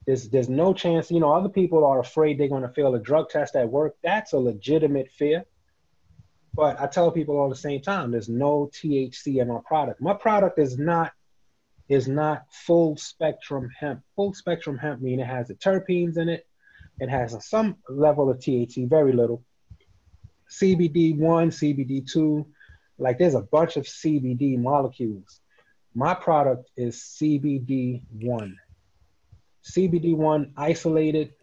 There's, there's no chance, you know, other people are afraid they're going to fail a drug test at work. That's a legitimate fear. But I tell people all the same time, there's no THC in my product. My product is not is not full spectrum hemp. Full spectrum hemp means it has the terpenes in it. It has some level of THC, very little. CBD1, CBD2. Like there's a bunch of CBD molecules. My product is CBD1. CBD1 isolated,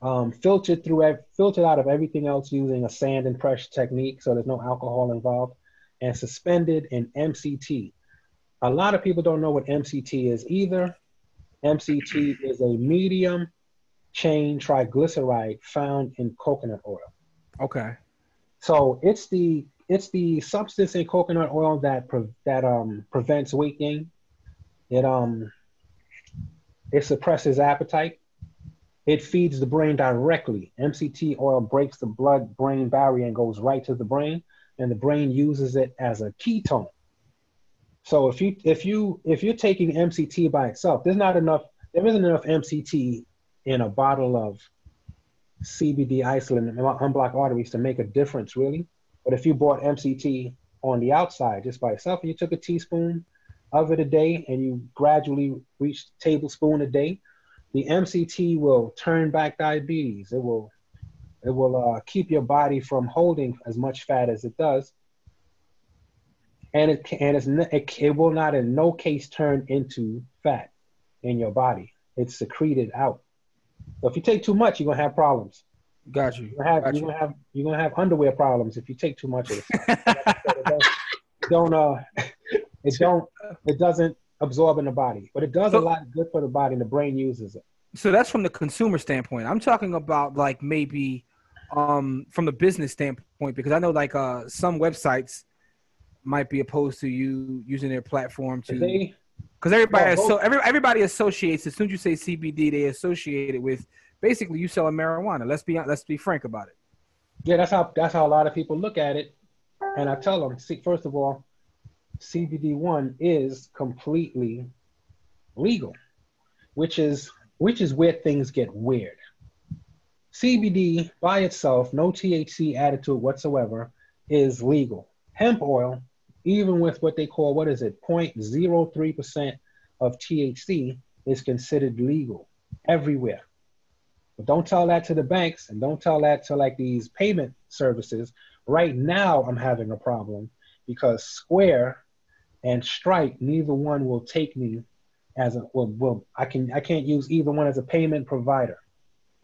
um, filtered through, filtered out of everything else using a sand and pressure technique, so there's no alcohol involved, and suspended in MCT. A lot of people don't know what MCT is either. MCT is a medium chain triglyceride found in coconut oil. Okay. So it's the it's the substance in coconut oil that pre- that um prevents weight gain. It um it suppresses appetite. It feeds the brain directly. MCT oil breaks the blood brain barrier and goes right to the brain, and the brain uses it as a ketone. So if you if you if you're taking MCT by itself, there's not enough. There isn't enough MCT in a bottle of CBD isolate and Unblocked Arteries to make a difference, really. But if you bought MCT on the outside just by itself, and you took a teaspoon of it a day, and you gradually reach tablespoon a day, the MCT will turn back diabetes. It will it will uh, keep your body from holding as much fat as it does, and it and it's it, it will not in no case turn into fat in your body. It's secreted out. So if you take too much, you're gonna have problems. Got you. You're gonna have, Got you're gonna have you're gonna have underwear problems if you take too much of it. don't uh it don't it doesn't absorb in the body, but it does so, a lot of good for the body, and the brain uses it. So that's from the consumer standpoint. I'm talking about like maybe um from the business standpoint because I know like uh some websites might be opposed to you using their platform to because everybody yeah, so every, everybody associates as soon as you say CBD, they associate it with basically you selling marijuana. Let's be let's be frank about it. Yeah, that's how that's how a lot of people look at it. And I tell them, see, first of all, CBD one is completely legal, which is which is where things get weird. CBD by itself, no THC added to it whatsoever, is legal. Hemp oil even with what they call what is it 0.03% of THC is considered legal everywhere. But don't tell that to the banks and don't tell that to like these payment services. Right now, I'm having a problem because Square and Stripe, neither one will take me as a well. Well, I can I can't use either one as a payment provider.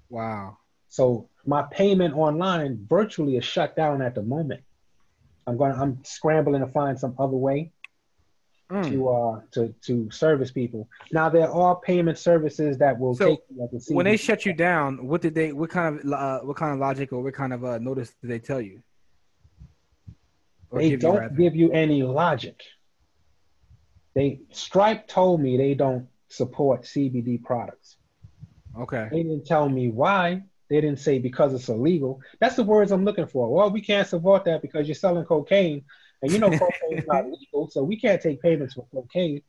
Wow. So my payment online virtually is shut down at the moment. I'm going. I'm scrambling to find some other way. Mm. to uh to to service people. Now there are payment services that will So, take you like When they shut you down, what did they? What kind of uh, what kind of logic or what kind of uh, notice did they tell you? Or they give don't rather? give you any logic. They Stripe told me they don't support CBD products. Okay. They didn't tell me why. They didn't say because it's illegal. That's the words I'm looking for. Well, we can't support that because you're selling cocaine, and you know cocaine is not legal, so we can't take payments for cocaine.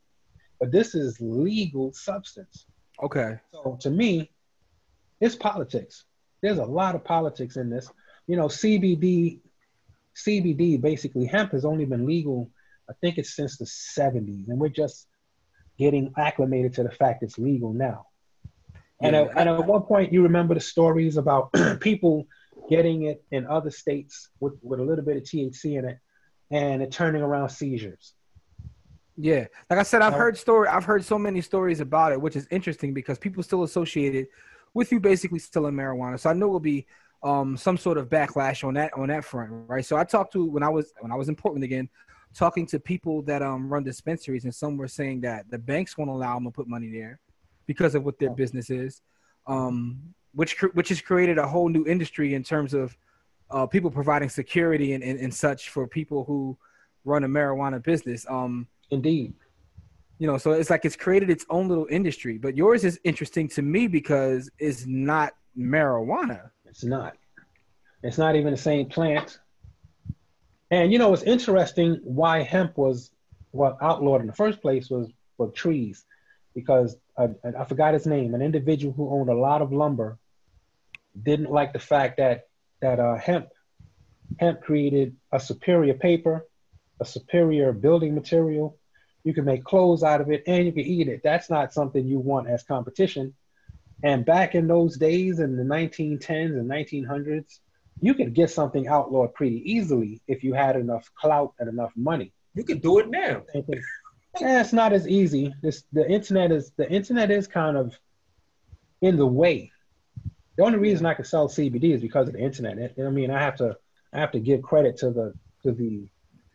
But this is legal substance. Okay. So to me, it's politics. There's a lot of politics in this. You know, CBD, CBD, basically hemp has only been legal, I think it's since the 70s, and we're just getting acclimated to the fact it's legal now. And, Yeah, at, and at one point, you remember the stories about people getting it in other states with, with a little bit of THC in it, and it turning around seizures. Yeah, like I said, I've heard story. I've heard so many stories about it, which is interesting because people still associate it with you basically still in marijuana. So I know it will be um, some sort of backlash on that on that front, right? So I talked to when I was when I was in Portland again, talking to people that um, run dispensaries, and some were saying that the banks won't allow them to put money there because of what their business is, um, which cr- which has created a whole new industry in terms of uh, people providing security and, and, and such for people who run a marijuana business. Um, Indeed. you know so it's like it's created its own little industry but yours is interesting to me because it's not marijuana It's not. It's not even the same plant. And you know, it's interesting why hemp was what outlawed in the first place was for trees, because uh, I forgot his name. An individual who owned a lot of lumber didn't like the fact that that uh, hemp hemp created a superior paper, a superior building material. You can make clothes out of it, and you can eat it. That's not something you want as competition. And back in those days, in the 1910s and 1900s, you could get something outlawed pretty easily if you had enough clout and enough money. You can do it now. Eh, it's not as easy. This the internet is the internet is kind of in the way. The only reason I can sell CBD is because of the internet. I mean, I have to I have to give credit to the to the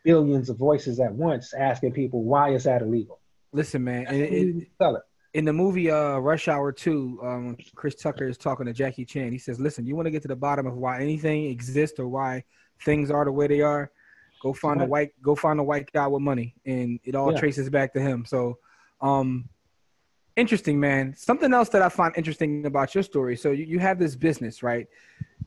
billions of voices at once asking people why is that illegal. listen man That's in, the reason in, to sell it. in the movie uh rush hour 2 um chris tucker is talking to jackie chan he says listen you want to get to the bottom of why anything exists or why things are the way they are go find a white go find a white guy with money and it all Yeah. traces back to him. So um interesting man. Something else that i find interesting about your story. So you, you have this business right?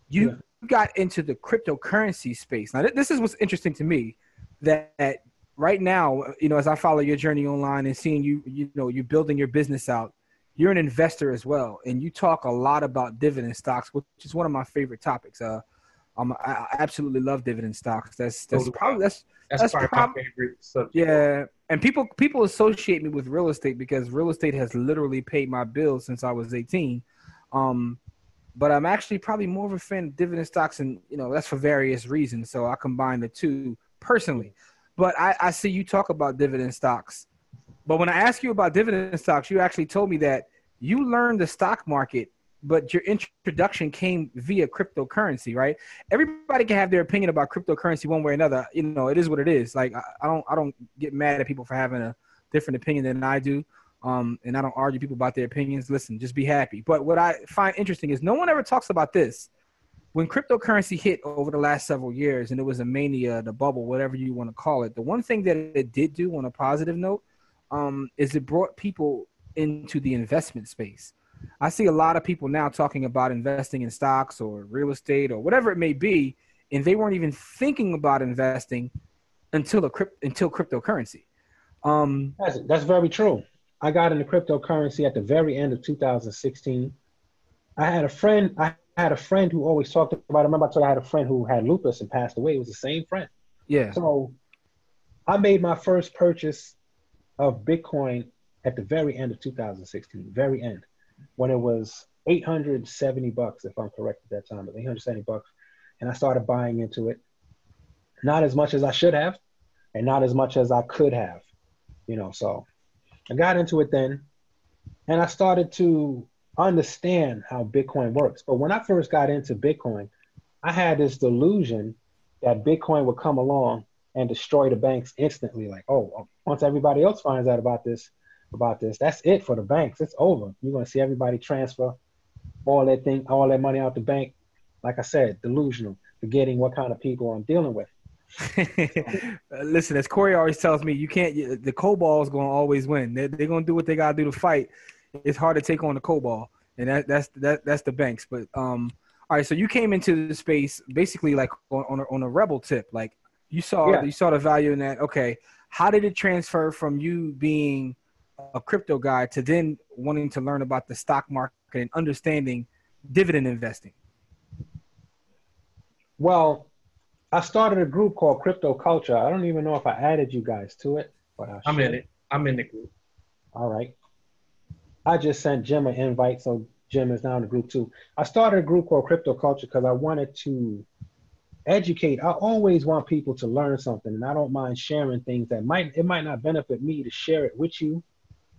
You Yeah. got into the cryptocurrency space. Now th- this is what's interesting to me that, that right now you know as i follow your journey online and seeing you you know you're building your business out you're an investor as well. And you talk a lot about dividend stocks which is one of my favorite topics. Uh um, I, I absolutely love dividend stocks that's that's So probably that's That's, That's probably prob- my favorite subject. yeah, and people people associate me with real estate because real estate has literally paid my bills since I was 18. Um, but I'm actually probably more of a fan of dividend stocks, and you know that's for various reasons. So I combine the two personally. But I, I see you talk about dividend stocks. But when I ask you about dividend stocks, you actually told me that you learned the stock market, but your introduction came via cryptocurrency, right? Everybody can have their opinion about cryptocurrency one way or another. You know, it is what it is. Like I, don't I don't get mad at people for having a different opinion than I do. Um, and I don't argue people about their opinions. Listen, just be happy. But what I find interesting is no one ever talks about this. When cryptocurrency hit over the last several years, and it was a mania, the bubble, whatever you want to call it, the one thing that it did do on a positive note um, is it brought people into the investment space. I see a lot of people now talking about investing in stocks or real estate or whatever it may be, and they weren't even thinking about investing until a crypt, until cryptocurrency. Um, That's, that's very true. I got into cryptocurrency at the very end of 2016. I had a friend. I had a friend who always talked about. I remember I told you I had a friend who had lupus and passed away. It was the same friend. yeah, So I made my first purchase of Bitcoin at the very end of 2016, very end, when it was 870 bucks, if I'm correct at that time, but 870 bucks. And I started buying into it. Not as much as I should have, and not as much as I could have, you know. So I got into it then, and I started to understand how Bitcoin works. But when I first got into Bitcoin, I had this delusion that Bitcoin would come along and destroy the banks instantly. Like, oh, once everybody else finds out about this, about this, that's it for the banks. It's over. You're gonna see everybody transfer all that thing, all that money out the bank. Like I said, delusional, forgetting what kind of people I'm dealing with. Listen, as Corey always tells me, you can't. The cabal is going to always win. They're, they're going to do what they got to do to fight. It's hard to take on the cabal, and that, that's that that's the banks. But um, all right. So you came into the space basically like on on a, on a rebel tip. Like you saw Yeah. you saw the value in that. Okay, how did it transfer from you being a crypto guy to then wanting to learn about the stock market and understanding dividend investing? Well, I started a group called Crypto Culture. I don't even know if I added you guys to it, but I I'm in it. I'm in the group. All right. I just sent Jim an invite, so Jim is now in the group too. I started a group called Crypto Culture because I wanted to educate. I always want people to learn something, and I don't mind sharing things that might it might not benefit me to share it with you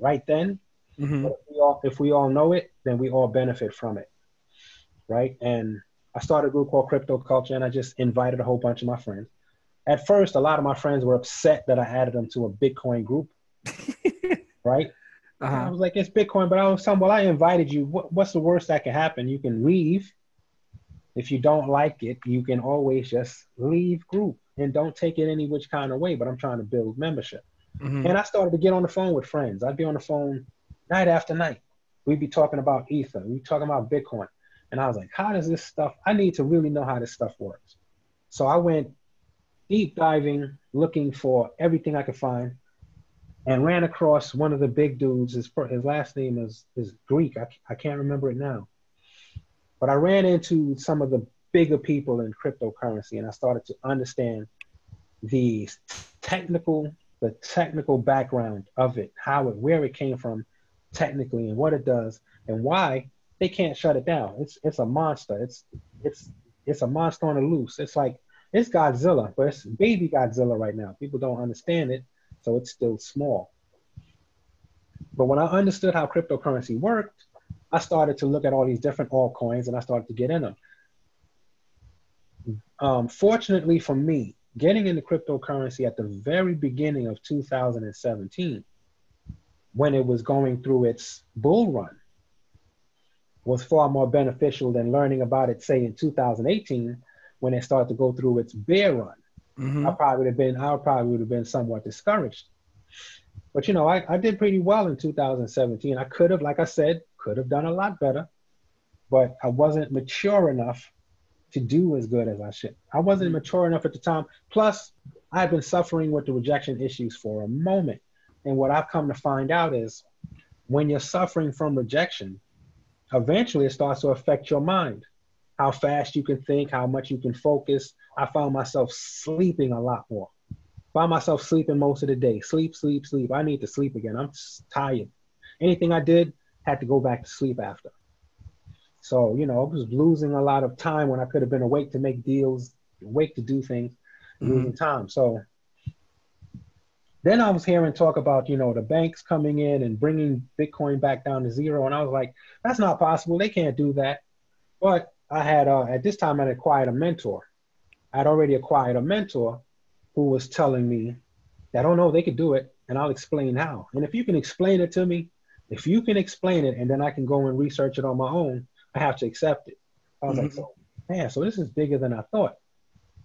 right then, Mm-hmm. but if we all if we all know it, then we all benefit from it, right? And I started a group called Crypto Culture, and I just invited a whole bunch of my friends. At first, a lot of my friends were upset that I added them to a Bitcoin group, right? I uh-huh. was like, it's Bitcoin, but I was telling, well, I invited you. What, what's the worst that can happen? You can leave. If you don't like it, you can always just leave group and don't take it any which kind of way. But I'm trying to build membership. Mhm. And I started to get on the phone with friends. I'd be on the phone night after night. We'd be talking about Ether. We'd be talking about Bitcoin. And I was like, how does this stuff, I need to really know how this stuff works. So I went deep diving, looking for everything I could find, and ran across one of the big dudes. His, his last name is, is Greek. I, I can't remember it now. But I ran into some of the bigger people in cryptocurrency, and I started to understand the technical the technical background of it, how it, where it came from, technically, and what it does, and why they can't shut it down. It's it's a monster. It's it's it's a monster on the loose. It's like it's Godzilla, but it's baby Godzilla right now. People don't understand it, so it's still small. But when I understood how cryptocurrency worked, I started to look at all these different altcoins and I started to get in them. Um, fortunately for me, getting into cryptocurrency at the very beginning of 2017, when it was going through its bull run, was far more beneficial than learning about it, say, in 2018, when it started to go through its bear run. Mhm. I probably would have been, I probably would have been somewhat discouraged. But you know, I, I did pretty well in 2017. I could have, like I said, could have done a lot better, but I wasn't mature enough to do as good as I should. I wasn't mm-hmm. mature enough at the time. Plus, I've been suffering with the rejection issues for a moment. And what I've come to find out is when you're suffering from rejection, eventually it starts to affect your mind. How fast you can think, how much you can focus. I found myself sleeping a lot more. Found myself sleeping most of the day. Sleep, sleep, sleep. I need to sleep again. I'm tired. Anything I did had to go back to sleep after. So, you know, I was losing a lot of time when I could have been awake to make deals, awake to do things, losing time. So then I was hearing talk about, you know, the banks coming in and bringing Bitcoin back down to zero. And I was like, that's not possible. They can't do that. But I had, uh, at this time, I'd acquired a mentor. I'd already acquired a mentor who was telling me that, oh no, they could do it. And I'll explain how. And if you can explain it to me, if you can explain it and then I can go and research it on my own, I have to accept it. I was like, Mhm. so, man, so this is bigger than I thought.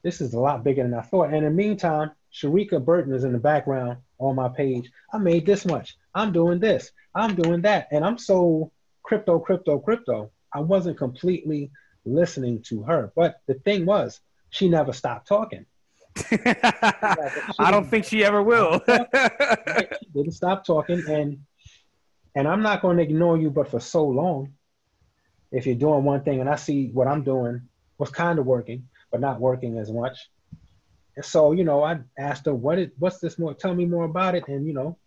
This is a lot bigger than I thought. And in the meantime, Sharika Burton is in the background on my page. I made this much. I'm doing this. I'm doing that. And I'm so crypto, crypto, crypto. I wasn't completely listening to her. But the thing was, she never stopped talking. I don't think she ever will. She didn't stop talking. And and I'm not going to ignore you, but for so long, if you're doing one thing and I see what I'm doing was kind of working, but not working as much. And so, you know, I asked her, what is, what's this more? Tell me more about it. And, you know,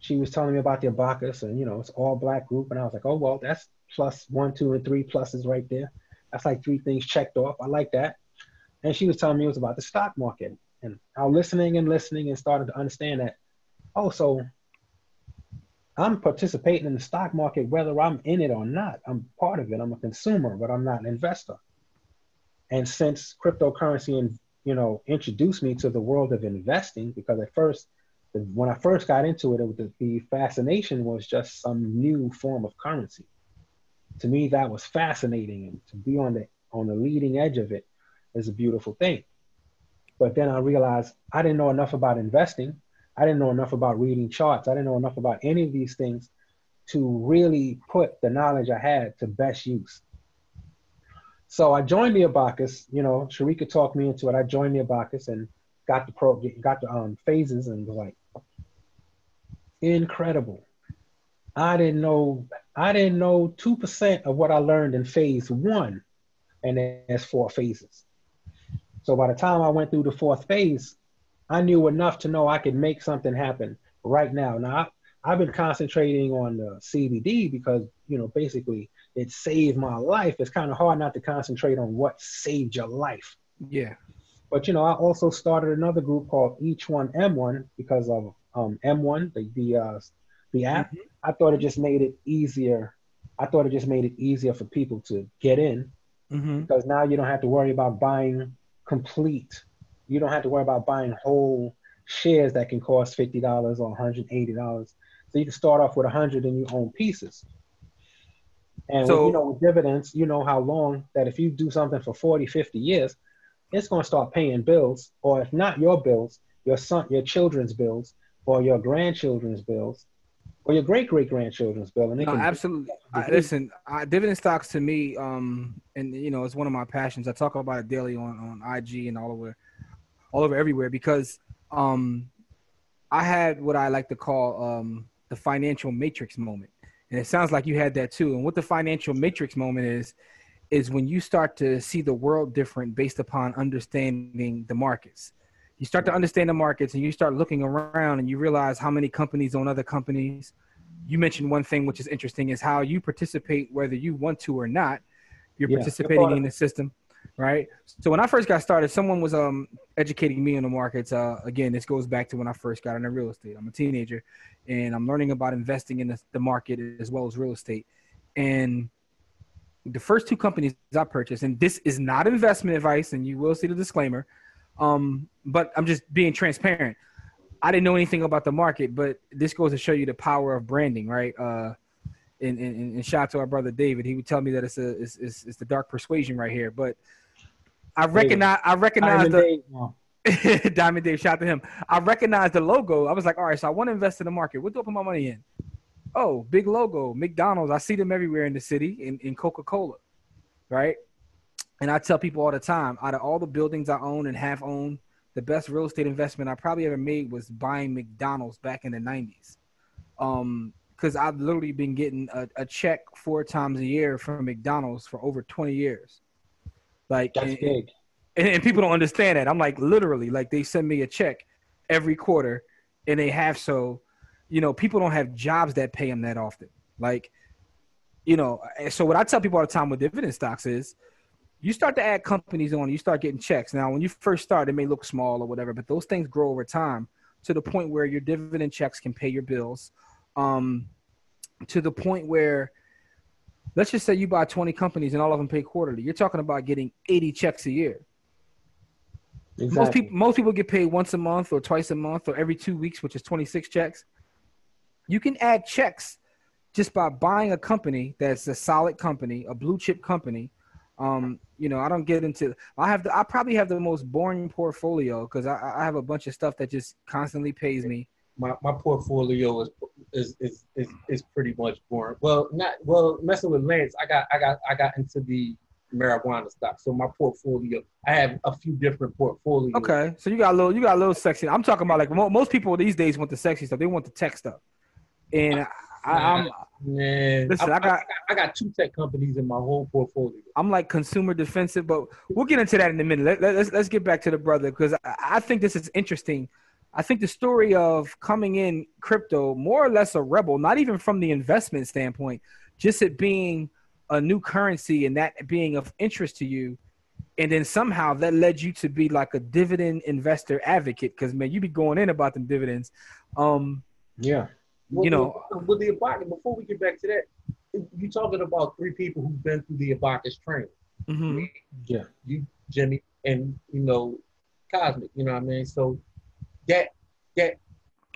she was telling me about the Abacus and, you know, it's all black group. And I was like, oh, well, that's plus one, two, and three pluses right there. That's like three things checked off. I like that. And she was telling me it was about the stock market. And I was listening and listening and started to understand that, oh, so I'm participating in the stock market whether I'm in it or not. I'm part of it. I'm a consumer, but I'm not an investor. And since cryptocurrency and you know, introduced me to the world of investing because at first, when I first got into it, it the, the fascination was just some new form of currency. To me, that was fascinating, and to be on the on the leading edge of it is a beautiful thing. But then I realized I didn't know enough about investing. I didn't know enough about reading charts. I didn't know enough about any of these things to really put the knowledge I had to best use. So I joined the Abacus. You know, Sharika talked me into it. I joined the Abacus and got the pro, got the um, phases, and was like, incredible. I didn't know. I didn't know two percent of what I learned in phase one, and there's four phases. So by the time I went through the fourth phase, I knew enough to know I could make something happen right now. Now I, have been concentrating on the CBD because you know basically it saved my life. It's kind of hard not to concentrate on what saved your life. Yeah. But you know, I also started another group called Each One M1 because of um, M1, the the uh, the app. Mm-hmm. I thought it just made it easier. I thought it just made it easier for people to get in mm-hmm. because now you don't have to worry about buying complete. You don't have to worry about buying whole shares that can cost fifty dollars or one hundred eighty dollars. So you can start off with a hundred and you own pieces. And so, with, you know, with dividends, you know how long that if you do something for 40, 50 years, it's going to start paying bills, or if not your bills, your son, your children's bills, or your grandchildren's bills, or your great great grandchildren's bill. And no, absolutely. I, listen, I, dividend stocks to me, um, and you know, it's one of my passions. I talk about it daily on on IG and all over, all over everywhere because um, I had what I like to call um, the financial matrix moment. And it sounds like you had that too. And what the financial matrix moment is, is when you start to see the world different based upon understanding the markets. You start to understand the markets and you start looking around and you realize how many companies own other companies. You mentioned one thing which is interesting is how you participate, whether you want to or not, you're yeah, participating in the system right? So when I first got started, someone was um educating me in the markets. Uh, again, this goes back to when I first got into real estate. I'm a teenager, and I'm learning about investing in the, the market as well as real estate. And the first two companies I purchased, and this is not investment advice, and you will see the disclaimer, um, but I'm just being transparent. I didn't know anything about the market, but this goes to show you the power of branding, right? Uh, and, and, and shout out to our brother David. He would tell me that it's a it's, it's, it's the dark persuasion right here, but I recognize I recognize Diamond the Dave. Diamond Dave. Shout out to him. I recognize the logo. I was like, all right, so I want to invest in the market. What do I put my money in? Oh, big logo, McDonald's. I see them everywhere in the city, in, in Coca Cola, right? And I tell people all the time, out of all the buildings I own and have owned, the best real estate investment I probably ever made was buying McDonald's back in the '90s. Um, because I've literally been getting a, a, check four times a year from McDonald's for over 20 years. Like, that's and, big. And, and, people don't understand that. I'm like, literally, like they send me a check every quarter, and they have so, you know, people don't have jobs that pay them that often. Like, you know, so what I tell people all the time with dividend stocks is, you start to add companies on, you start getting checks. Now, when you first start, it may look small or whatever, but those things grow over time to the point where your dividend checks can pay your bills um, to the point where let's just say you buy 20 companies and all of them pay quarterly. You're talking about getting 80 checks a year. Exactly. Most people most people get paid once a month or twice a month or every 2 weeks, which is 26 checks. You can add checks just by buying a company that's a solid company, a blue chip company. Um, you know, I don't get into. I have the. I probably have the most boring portfolio because I, I have a bunch of stuff that just constantly pays me my, my portfolio is, is is is is pretty much boring. Well, not well messing with Lance. I got I got I got into the marijuana stock. So my portfolio, I have a few different portfolios. Okay, so you got a little, you got a little sexy. I'm talking about like most people these days want the sexy stuff. They want the tech stuff, and I, am man. Listen, I, I, got, I got two tech companies in my whole portfolio. I'm like consumer defensive, but we'll get into that in a minute. Let, let, let's let's get back to the brother because I, I think this is interesting I think the story of coming in crypto, more or less a rebel, not even from the investment standpoint, just it being a new currency and that being of interest to you. And then somehow that led you to be like a dividend investor advocate because, man, you be going in about them dividends. Um, yeah. you know, with the Abacus, before we get back to that, you're talking about three people who've been through the Abacus training. Mm-hmm. Yeah. You, Jimmy, and, you know, cosmic. You know what I mean? So that that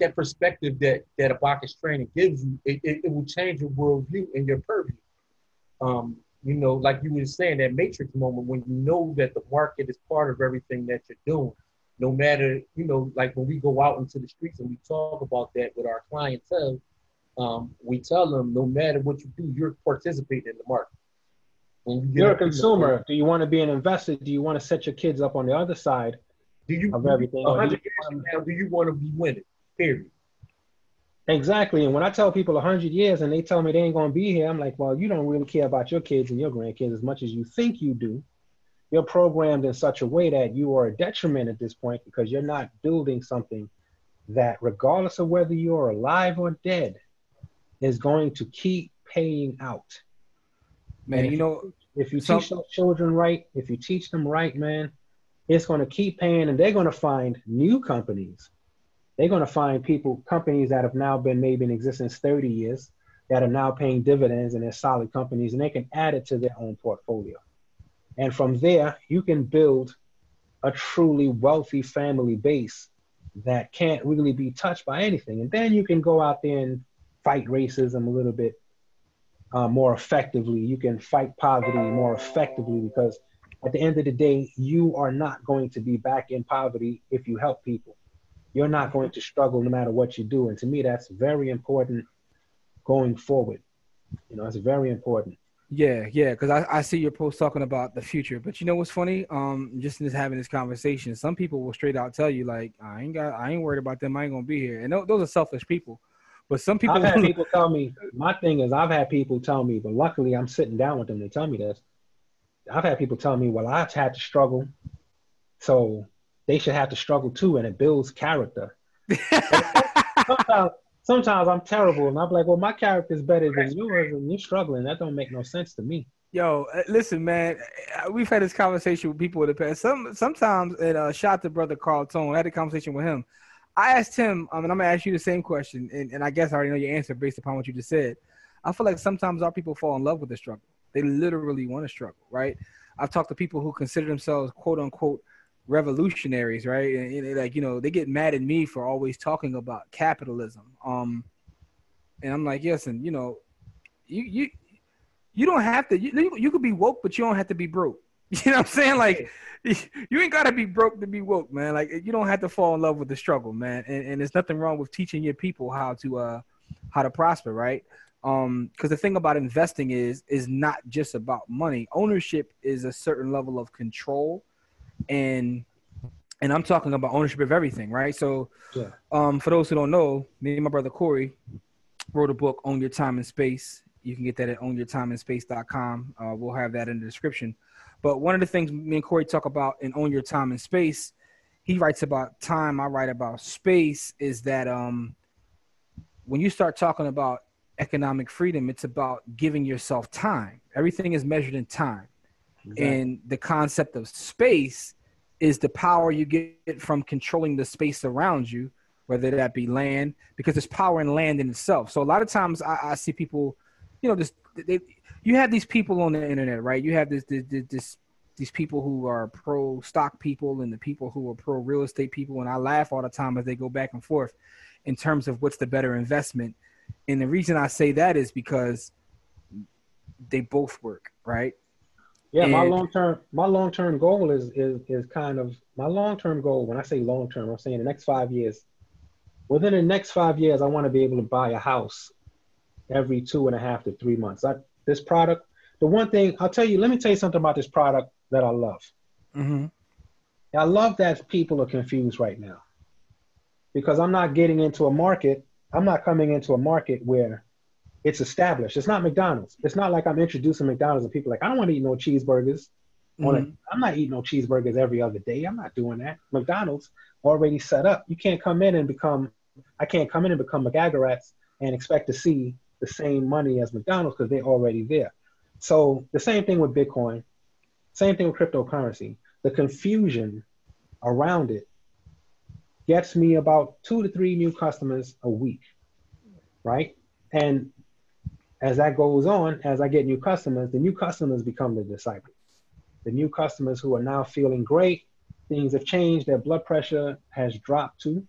that perspective that that Abacus training gives you, it, it, it will change your worldview and your purview. Um, you know, like you were saying, that matrix moment when you know that the market is part of everything that you're doing. No matter, you know, like when we go out into the streets and we talk about that with our clientele, um, we tell them no matter what you do, you're participating in the market. You you're a consumer. Do you want to be an investor? Do you want to set your kids up on the other side do you, of everything? Do you, years now, do you want to be winning? Period. Exactly. And when I tell people 100 years and they tell me they ain't going to be here, I'm like, well, you don't really care about your kids and your grandkids as much as you think you do. You're programmed in such a way that you are a detriment at this point because you're not building something that, regardless of whether you're alive or dead, is going to keep paying out. Man, you know, if you teach those children right, if you teach them right, man, it's going to keep paying and they're going to find new companies. They're going to find people, companies that have now been maybe in existence 30 years that are now paying dividends and they're solid companies and they can add it to their own portfolio. And from there, you can build a truly wealthy family base that can't really be touched by anything. And then you can go out there and fight racism a little bit uh, more effectively. You can fight poverty more effectively because at the end of the day, you are not going to be back in poverty if you help people. You're not going to struggle no matter what you do. And to me, that's very important going forward. You know, it's very important. Yeah, yeah, because I, I see your post talking about the future, but you know what's funny? Um, just in this having this conversation, some people will straight out tell you like, I ain't got, I ain't worried about them. I ain't gonna be here, and those are selfish people. But some people, I've had people tell me. My thing is, I've had people tell me, but luckily, I'm sitting down with them. to tell me this. I've had people tell me, well, I've had to struggle, so they should have to struggle too, and it builds character. sometimes, sometimes I'm terrible, and I'm like, well, my character is better than yours, and you're struggling. That don't make no sense to me. Yo, uh, listen, man. Uh, we've had this conversation with people in the past. Some sometimes, and uh, shot to brother Carl Tone. I had a conversation with him I asked him, um, and I'm gonna ask you the same question, and, and I guess I already know your answer based upon what you just said. I feel like sometimes our people fall in love with the struggle. They literally want to struggle, right? I've talked to people who consider themselves quote unquote revolutionaries, right? And, and like you know, they get mad at me for always talking about capitalism. Um, and I'm like, yes, and you know, you you you don't have to. You you could be woke, but you don't have to be broke. You know what I'm saying? Like you ain't gotta be broke to be woke, man. Like you don't have to fall in love with the struggle, man. And, and there's nothing wrong with teaching your people how to uh how to prosper, right? Um, because the thing about investing is is not just about money. Ownership is a certain level of control, and and I'm talking about ownership of everything, right? So, yeah. um, for those who don't know, me and my brother Corey wrote a book, Own Your Time and Space. You can get that at ownyourtimeandspace.com. Uh, we'll have that in the description. But one of the things me and Corey talk about in Own Your Time and Space, he writes about time, I write about space, is that um, when you start talking about economic freedom, it's about giving yourself time. Everything is measured in time. Exactly. And the concept of space is the power you get from controlling the space around you, whether that be land, because there's power in land in itself. So a lot of times I, I see people, you know, just they, you have these people on the internet, right? You have this, this, this these people who are pro stock people and the people who are pro real estate people, and I laugh all the time as they go back and forth in terms of what's the better investment. And the reason I say that is because they both work, right? Yeah, and, my long term my long term goal is is is kind of my long term goal. When I say long term, I'm saying the next five years. Within the next five years, I want to be able to buy a house every two and a half to three months. I, this product, the one thing I'll tell you, let me tell you something about this product that I love. Mm-hmm. I love that people are confused right now because I'm not getting into a market. I'm not coming into a market where it's established. It's not McDonald's. It's not like I'm introducing McDonald's and people like, I don't want to eat no cheeseburgers. Mm-hmm. I'm not eating no cheeseburgers every other day. I'm not doing that. McDonald's already set up. You can't come in and become, I can't come in and become McGaggarats and expect to see the same money as McDonald's because they're already there. So the same thing with Bitcoin, same thing with cryptocurrency. The confusion around it gets me about two to three new customers a week, right? And as that goes on, as I get new customers, the new customers become the disciples. The new customers who are now feeling great things have changed. Their blood pressure has dropped too.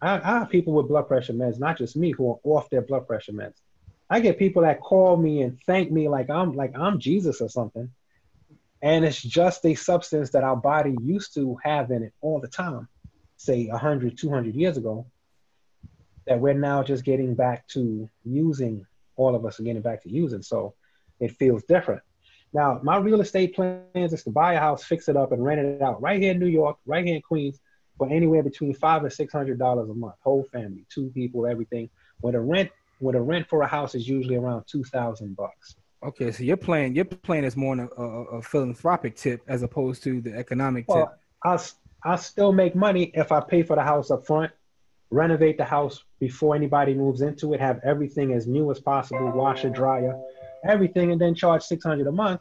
I, I have people with blood pressure meds, not just me, who are off their blood pressure meds. I get people that call me and thank me like I'm like I'm Jesus or something. And it's just a substance that our body used to have in it all the time, say 100, 200 years ago, that we're now just getting back to using, all of us are getting back to using. So it feels different. Now, my real estate plans is to buy a house, fix it up, and rent it out right here in New York, right here in Queens, for anywhere between five and six hundred dollars a month. Whole family, two people, everything. When a rent, when a rent for a house is usually around two thousand bucks. Okay, so your plan, your plan is more a, a, a philanthropic tip as opposed to the economic well, tip. I I still make money if I pay for the house up front, renovate the house before anybody moves into it, have everything as new as possible, washer, dryer, everything, and then charge six hundred a month.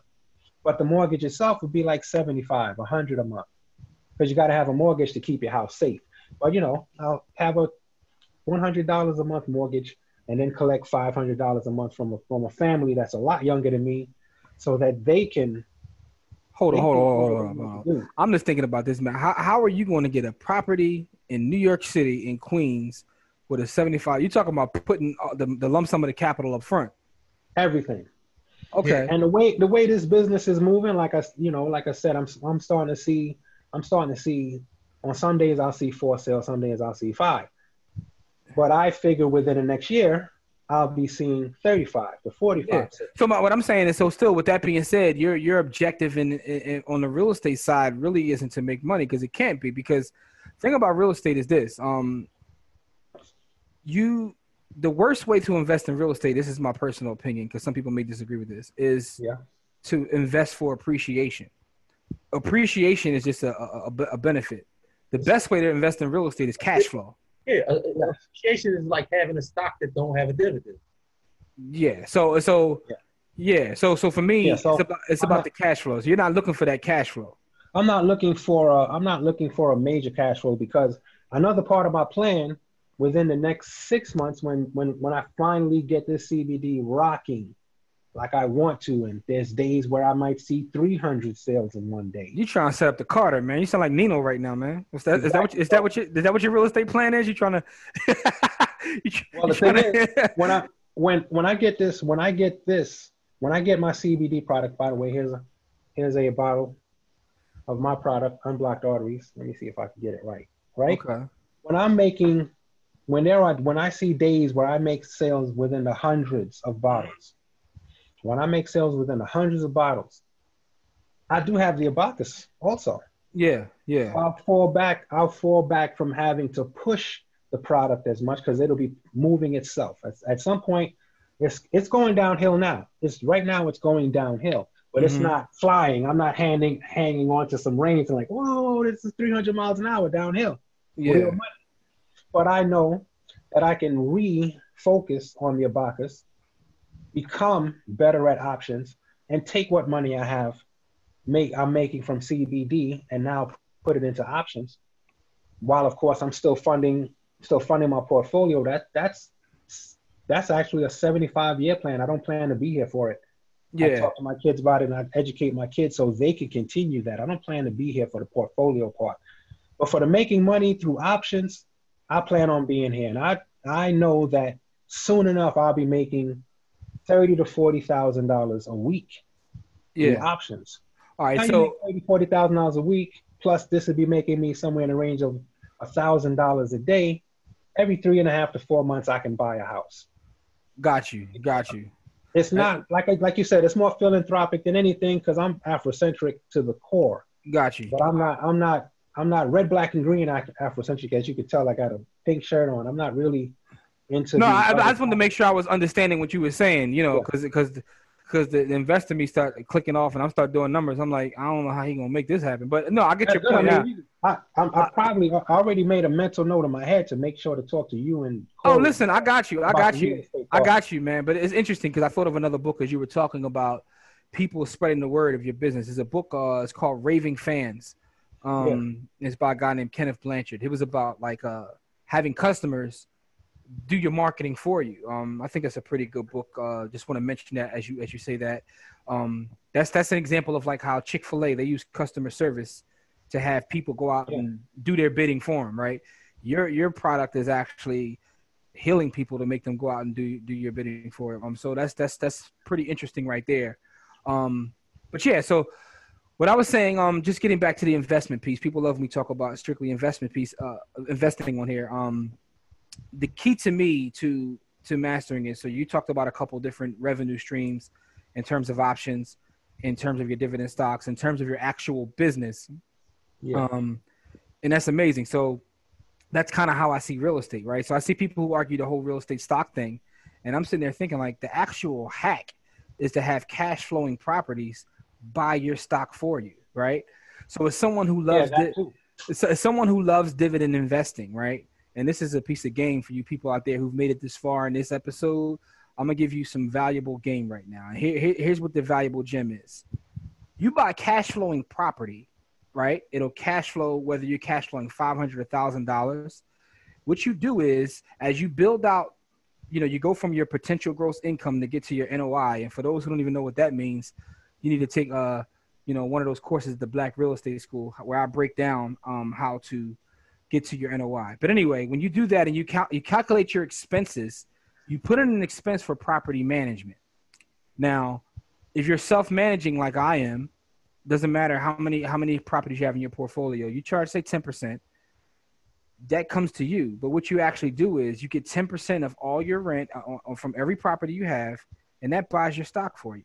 But the mortgage itself would be like seventy five, a hundred a month, because you got to have a mortgage to keep your house safe. But you know, I'll have a one hundred dollars a month mortgage, and then collect five hundred dollars a month from a from a family that's a lot younger than me, so that they can. Hold on, hold on, hold on, hold on. I'm just thinking about this, man. How how are you going to get a property in New York City in Queens with a 75? You're talking about putting uh, the the lump sum of the capital up front? Everything. Okay. And the way the way this business is moving, like I you know, like I said, I'm I'm starting to see I'm starting to see on some days I'll see four sales, some days I'll see five. But I figure within the next year I'll be seeing 35 to 45. Yeah. So my, what I'm saying is, so still, with that being said, your your objective in, in on the real estate side really isn't to make money because it can't be. Because the thing about real estate is this: um, you the worst way to invest in real estate, this is my personal opinion, because some people may disagree with this, is yeah. to invest for appreciation. Appreciation is just a, a, a benefit. The best way to invest in real estate is cash flow. Yeah, uh, appreciation is like having a stock that don't have a dividend. Yeah. So so yeah. yeah. So so for me, yeah, so it's about, it's about not, the cash flows. You're not looking for that cash flow. I'm not looking for a, I'm not looking for a major cash flow because another part of my plan within the next six months when when when I finally get this CBD rocking like I want to, and there's days where I might see 300 sales in one day. You trying to set up the Carter, man? You sound like Nino right now, man. Is that exactly. is that what is that what your is that what your real estate plan is? You trying to? you, well, the thing to... is, when I when when I get this when I get this when I get my CBD product. By the way, here's a here's a bottle of my product, unblocked arteries. Let me see if I can get it right. Right. Okay. When I'm making when there are when I see days where I make sales within the hundreds of bottles, when I make sales within the hundreds of bottles, I do have the abacus also. Yeah, yeah. I'll fall back. I'll fall back from having to push the product as much because it'll be moving itself. At, at, some point, it's it's going downhill now. It's right now it's going downhill, but mm-hmm. it's not flying. I'm not handing hanging on to some reins and like, whoa, this is 300 miles an hour downhill. Yeah but I know that I can refocus on the abacus, become better at options, and take what money I have, make I'm making from CBD, and now put it into options. While of course I'm still funding, still funding my portfolio. That that's that's actually a 75 year plan. I don't plan to be here for it. Yeah. I talk to my kids about it and I educate my kids so they can continue that. I don't plan to be here for the portfolio part. But for the making money through options, I plan on being here, and I I know that soon enough I'll be making thirty to forty thousand dollars a week. Yeah, options. All right, so thirty forty thousand dollars a week plus this would be making me somewhere in the range of a thousand dollars a day. Every three and a half to four months, I can buy a house. Got you, got you. It's not like like you said. It's more philanthropic than anything because I'm Afrocentric to the core. Got you. But I'm not. I'm not I'm not red, black, and green Afrocentric, as you can tell. I got a pink shirt on. I'm not really into. No, I, I, just wanted to make sure I was understanding what you were saying. You know, because yeah. because because the, the investor me start clicking off and I start doing numbers. I'm like, I don't know how he gonna make this happen. But no, I get your point. I, mean, I, I, I, probably I already made a mental note in my head to make sure to talk to you and. oh, listen, I got you. I got you. I got you, man. But it's interesting because I thought of another book as you were talking about people spreading the word of your business. There's a book. Uh, it's called Raving Fans. Um, yeah. it's by a guy named Kenneth Blanchard. It was about like uh having customers do your marketing for you. Um, I think that's a pretty good book. Uh, just want to mention that as you as you say that. Um, that's that's an example of like how Chick Fil A they use customer service to have people go out Yeah. and do their bidding for them, right? Your your product is actually healing people to make them go out and do do your bidding for them. Um, so that's that's that's pretty interesting right there. Um, but yeah, so what I was saying, um, just getting back to the investment piece. People love me talk about strictly investment piece, uh, investing on here. Um, the key to me to to mastering it. So you talked about a couple different revenue streams in terms of options, in terms of your dividend stocks, in terms of your actual business. Yeah. Um, and that's amazing. So that's kind of how I see real estate, right? So I see people who argue the whole real estate stock thing, and I'm sitting there thinking like the actual hack is to have cash flowing properties buy your stock for you, right? So as someone who loves that di- so as someone who loves dividend investing, right? And this is a piece of game for you people out there who've made it this far in this episode. I'm gonna give you some valuable game right now. Here, here- here's what the valuable gem is. You buy cash flowing property, right? It'll cash flow whether you're cash flowing five hundred or thousand dollars. What you do is as you build out, you know, you go from your potential gross income to get to your NOI. And for those who don't even know what that means, you need to take uh, you know, one of those courses, the Black Real Estate School, where I break down um how to get to your NOI. But anyway, when you do that and you cal- you calculate your expenses, you put in an expense for property management. Now, if you're self-managing like I am, doesn't matter how many how many properties you have in your portfolio. You charge say 10%. That comes to you. But what you actually do is you get 10% of all your rent uh, uh, from every property you have and that buys your stock for you.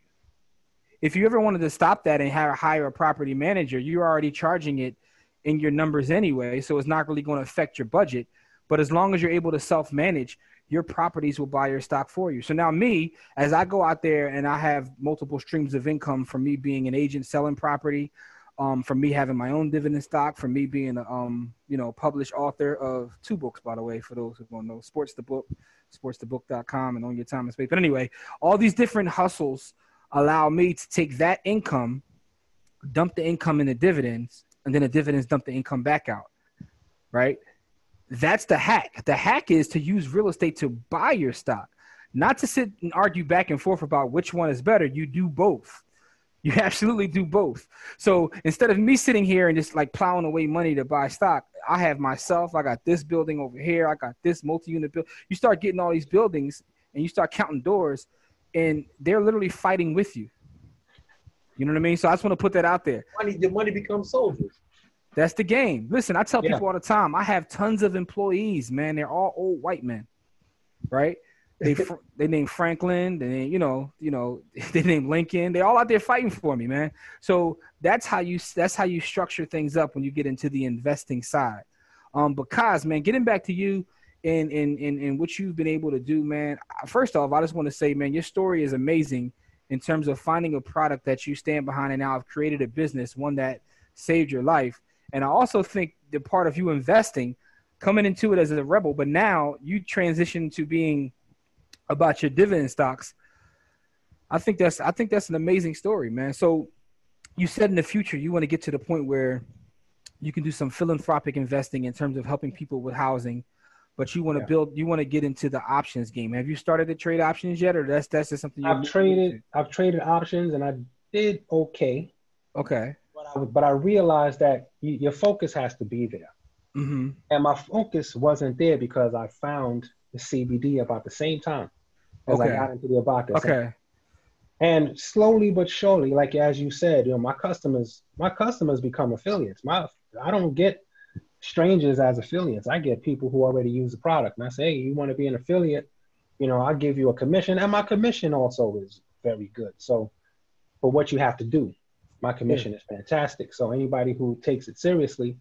If you ever wanted to stop that and hire a property manager, you're already charging it in your numbers anyway, so it's not really going to affect your budget. But as long as you're able to self manage, your properties will buy your stock for you. So now, me, as I go out there and I have multiple streams of income from me being an agent selling property, um, from me having my own dividend stock, from me being a um, you know published author of two books, by the way, for those who don't know, Sports the Book, sportsthebook.com, and Own Your Time and Space. But anyway, all these different hustles allow me to take that income, dump the income in the dividends, and then the dividends dump the income back out. Right? That's the hack. The hack is to use real estate to buy your stock, not to sit and argue back and forth about which one is better. You do both. You absolutely do both. So instead of me sitting here and just like plowing away money to buy stock, I have myself. I got this building over here. I got this multi-unit build. You start getting all these buildings, and you start counting doors, and they're literally fighting with you. You know what I mean? So I just want to put that out there. Money, the money becomes soldiers. That's the game. Listen, I tell Yeah. people all the time. I have tons of employees, man. They're all old white men, right? They they name Franklin. They name, you know you know they name Lincoln. They're all out there fighting for me, man. So that's how you that's how you structure things up when you get into the investing side. Um, because man, getting back to you and and and and what you've been able to do, man. First off, I just want to say, man, your story is amazing in terms of finding a product that you stand behind and now have created a business, one that saved your life. And I also think the part of you investing, coming into it as a rebel, but now you transition to being about your dividend stocks. I think that's I think that's an amazing story, man. So you said in the future you want to get to the point where you can do some philanthropic investing in terms of helping people with housing, but you want to Yeah. build you want to get into the options game. Have you started to trade options yet, or that's that's just something I've traded. I've traded options, and I did okay. Okay. But I, but I realized that you, your focus has to be there, Mm-hmm. and my focus wasn't there because I found the CBD about the same time as Okay. I got into the Abacus. Okay. And slowly but surely, like as you said, you know, my customers, my customers become affiliates. My I don't get strangers as affiliates. I get people who already use the product. And I say, hey, you want to be an affiliate, you know, I'll give you a commission. And my commission also is very good. So for what you have to do, my commission is fantastic. So anybody who takes it seriously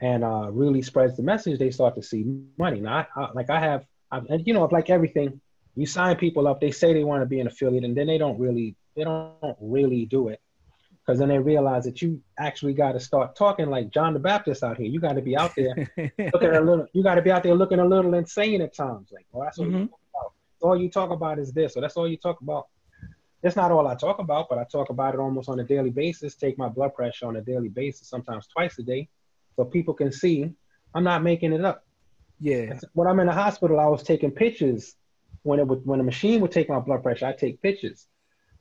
and uh, really spreads the message, they start to see money. Now, I, I, like I have, I, and you know, like everything, you sign people up they say they want to be an affiliate and then they don't really they don't really do it because then they realize that you actually got to start talking like john the baptist out here you got to be out there looking a little you got to be out there looking a little insane at times like well that's all you Mhm. talk about all you talk about is this or that's all you talk about that's not all i talk about but i talk about it almost on a daily basis take my blood pressure on a daily basis sometimes twice a day so people can see i'm not making it up yeah. when I'm in the hospital, I was taking pictures. When it would, when the machine would take my blood pressure, I take pictures,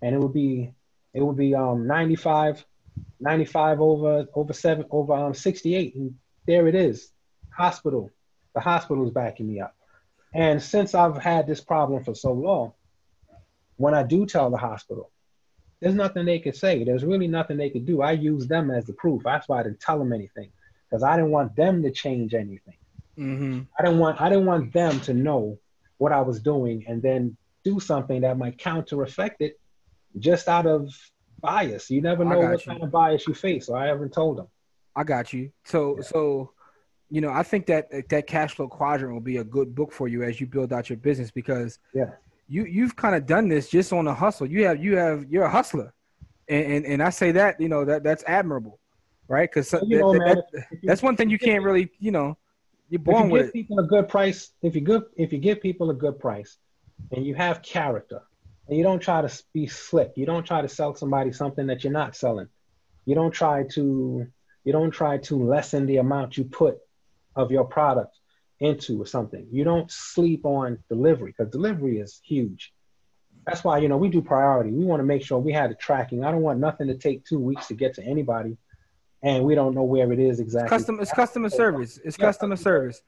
and it would be it would be um 95 95 over over seven over um 68, and there it is, hospital. The hospital is backing me up. And since I've had this problem for so long, when I do tell the hospital, there's nothing they could say. There's really nothing they could do. I use them as the proof. That's why I didn't tell them anything because I didn't want them to change anything. Mm-hmm. I didn't want I didn't want them to know what I was doing and then do something that might counter affect it just out of bias. You never know what you. kind of bias you face. So I haven't told them. I got you. So Yeah. so you know, I think that that cash flow quadrant will be a good book for you as you build out your business because Yeah. you you've kind of done this just on a hustle. You have you have you're a hustler, and and, and I say that you know that that's admirable, right? Because know, man, if that's one thing you can't really you know you're if born you with give people a good price, if you good if you give people a good price and you have character and you don't try to be slick, you don't try to sell somebody something that you're not selling. You don't try to you don't try to lessen the amount you put of your product into or something. You don't sleep on delivery because delivery is huge. That's why you know we do priority. We want to make sure we have the tracking. I don't want nothing to take two weeks to get to anybody, and we don't know where it is exactly. Custom it's customer service. It's Yeah, customer service.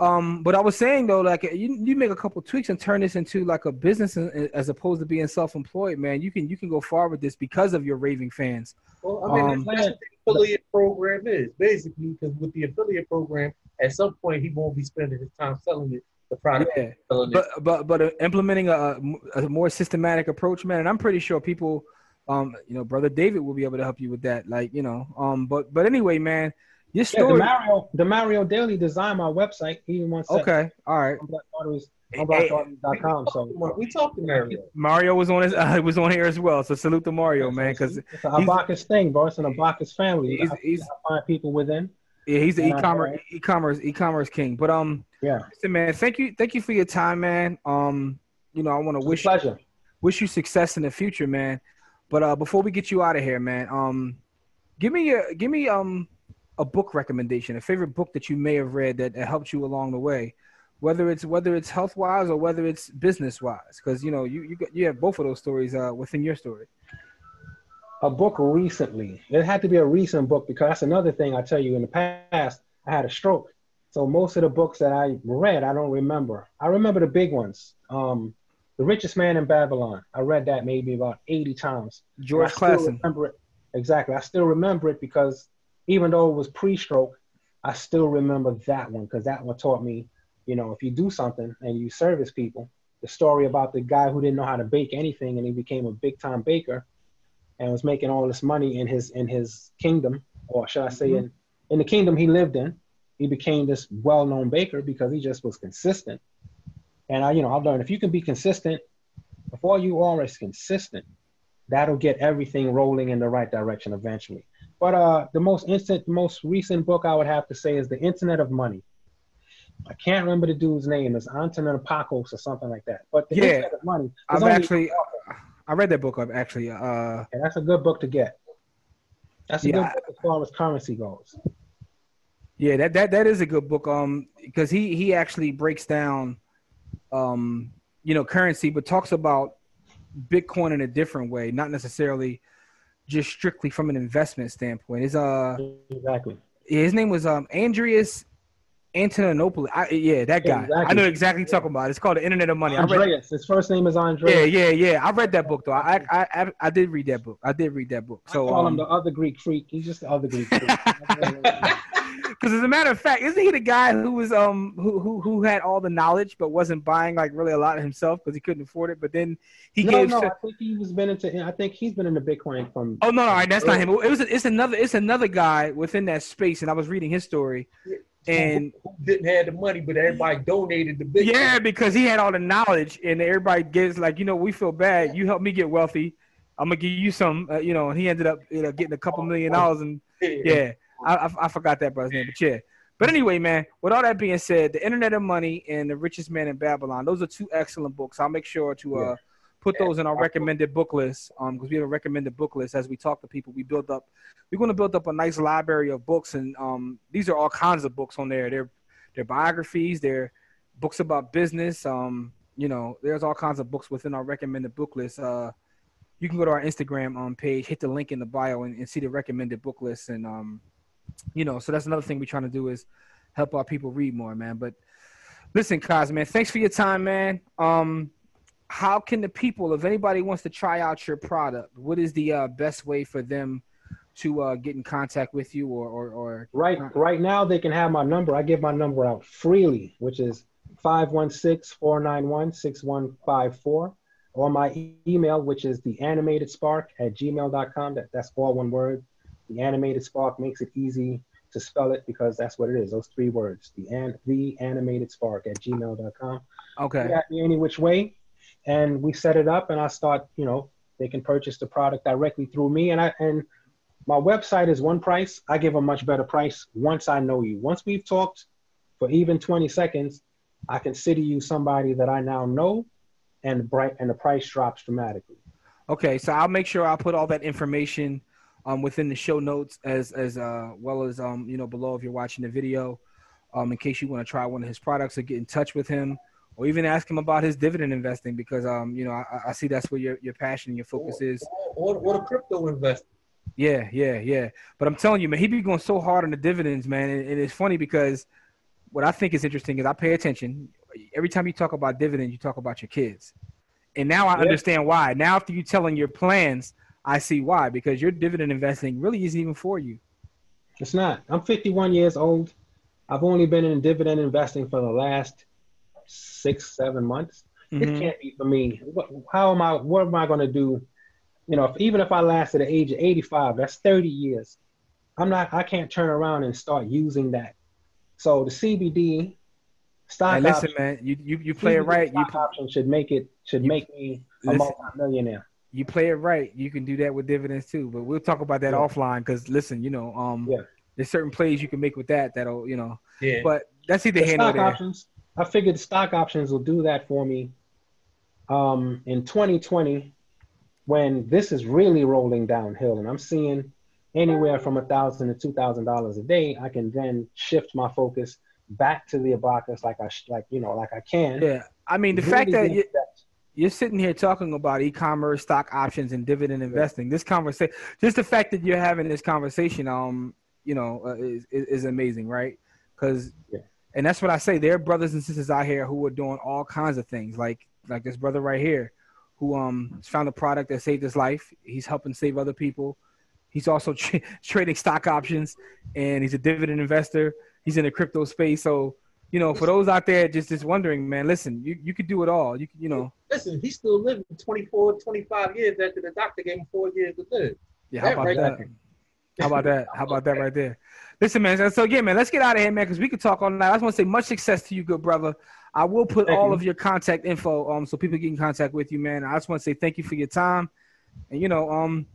Um, but I was saying though, like you, you make a couple tweaks and turn this into like a business as opposed to being self-employed, man. You can you can go far with this because of your raving fans. Well, I mean, Um, that's what the affiliate program is basically because with the affiliate program, at some point he won't be spending his time selling it, the product, Yeah, it. but but but uh, implementing a, a more systematic approach, man. And I'm pretty sure people, um, you know, brother David will be able to help you with that. Like you know, um, but but anyway, man, your Yeah, the. Mario, the Mario Daily designed my website. He even wants okay, all right. Unblocked Arteries, Hey, unblockedarteries.com. So we talked to Mario. Mario was on his uh, was on here as well. So salute to Mario, man, because it's an Abacus thing, bro. It's an Abacus family. he's, I, he's I find people within. yeah, he's the e-commerce right. e-commerce e-commerce king. But um, Yeah, listen, man, thank you thank you for your time, man. Um, you know, I want to it's a wish pleasure. wish you success in the future, man. But uh, before we get you out of here, man, um, give me a give me um a book recommendation, a favorite book that you may have read that, that helped you along the way, whether it's whether it's health wise or whether it's business wise, because you know you you got, you have both of those stories uh, within your story. A book recently. It had to be a recent book because that's another thing I tell you. In the past, I had a stroke, so most of the books that I read, I don't remember. I remember the big ones. Um, The Richest Man in Babylon. I read that maybe about 80 times. George Clason. remember it exactly. I still remember it because even though it was pre-stroke, I still remember that one because that one taught me, you know, if you do something and you service people, the story about the guy who didn't know how to bake anything and he became a big-time baker and was making all this money in his in his kingdom, or should I say, mm-hmm. in in the kingdom he lived in. He became this well-known baker because he just was consistent. And I, you know, I've learned if you can be consistent, if all you are is consistent, that'll get everything rolling in the right direction eventually. But uh, the most instant, most recent book I would have to say is The Internet of Money. I can't remember the dude's name. It's Antonin Apakos or something like that. But The Yeah. Internet of Money, I've actually I read that book I've actually. Uh, and that's a good book to get. That's a Yeah, good book as far as currency goes. Yeah, that that that is a good book. Um, because he he actually breaks down, um, you know, currency, but talks about Bitcoin in a different way, not necessarily just strictly from an investment standpoint. His uh, Exactly. his name was um Andreas Antonopoulos. I, yeah, that guy. Exactly. I know exactly what you're talking about. It's called the Internet of Money. I read. Andreas. His first name is Yeah, Andreas. yeah, yeah. Yeah. I read that book though. I I I, I did read that book. I did read that book. I So call him um, the other Greek freak. He's just the other Greek freak. Because as a matter of fact, isn't he the guy who was um who who who had all the knowledge but wasn't buying like really a lot himself because he couldn't afford it? But then he no, gave. no, I think he was been into. I think he's been into Bitcoin from. oh no, no, right, that's not him. It was it's another it's another guy within that space, and I was reading his story, and Who didn't have the money, but everybody donated the big. yeah, because he had all the knowledge, and everybody gives like you know we feel bad. You helped me get wealthy. I'm gonna give you some, uh, you know. And he ended up you know getting a couple million dollars and yeah, I, I, I forgot that brother's name, but yeah. But anyway, man, with all that being said, The Internet of Money and The Richest Man in Babylon, those are two excellent books. I'll make sure to uh, put those in our recommended book list um, because we have a recommended book list as we talk to people. We build up, we're going to build up a nice library of books, and um, these are all kinds of books on there. They're, they're biographies, they're books about business. Um, you know, there's all kinds of books within our recommended book list. Uh, you can go to our Instagram um, page, hit the link in the bio, and, and see the recommended book list. And um, you know, so that's another thing we're trying to do is help our people read more, man. But listen, Kaz, man, thanks for your time, man. Um, how can the people, if anybody wants to try out your product, what is the uh, best way for them to uh, get in contact with you or, or, or right right now they can have my number. I give my number out freely, which is 516-491-6154 or my email, which is the animated spark at gmail.com. That, that's all one word. The animated spark makes it easy to spell it because that's what it is. Those three words. The an, the animated spark at gmail.com. Okay. me any which way. And we set it up and I start, you know, they can purchase the product directly through me. And I and my website is one price. I give a much better price once I know you. Once we've talked for even 20 seconds, I consider you somebody that I now know and bright and the price drops dramatically. Okay, so I'll make sure I'll put all that information um, within the show notes as as uh, well as um, you know below if you're watching the video, um, in case you want to try one of his products or get in touch with him, or even ask him about his dividend investing because um you know I, I see that's where your your passion and your focus is. Or, or, or the crypto investing. Yeah, yeah, yeah. But I'm telling you, man, he be going so hard on the dividends, man, and, and it's funny because what I think is interesting is I pay attention. Every time you talk about dividends, you talk about your kids. And now I yep. understand why. Now after you telling your plans, I see why. Because your dividend investing really isn't even for you. It's not. I'm 51 years old. I've only been in dividend investing for the last six, seven months. Mm-hmm. It can't be for me. How am I? What am I going to do? You know, if, even if I last at the age of 85, that's 30 years. I'm not. I can't turn around and start using that so the CBD stock. Hey, listen, option, man, you you, you play CBD it right. Stock you option should make it should you, make me a multi-millionaire. You play it right, you can do that with dividends too. But we'll talk about that yeah. offline because listen, you know, um, yeah. there's certain plays you can make with that that'll you know. Yeah. But that's either hand or there. Options, I figured stock options will do that for me. Um, in 2020, when this is really rolling downhill, and I'm seeing anywhere from a thousand to two thousand dollars a day, I can then shift my focus back to the abacus like I like you know like I can. Yeah, I mean the really fact that you, you're sitting here talking about e-commerce, stock options, and dividend investing. This conversation, just the fact that you're having this conversation, um, you know, uh, is, is amazing, right? Because, yeah. and that's what I say. There are brothers and sisters out here who are doing all kinds of things, like like this brother right here, who um found a product that saved his life. He's helping save other people He's also tra- trading stock options, and he's a dividend investor. He's in the crypto space. So, you know, for those out there just just wondering, man, listen, you, you could do it all. You you know. Listen, he's still living 24, 25 years after the doctor gave him four years to live. Yeah, how about right that? How about that? How about that right there? Listen, man. So again, man, let's get out of here, man, because we could talk all night. I just want to say much success to you, good brother. I will put thank all you. of your contact info um so people get in contact with you, man. I just want to say thank you for your time, and you know um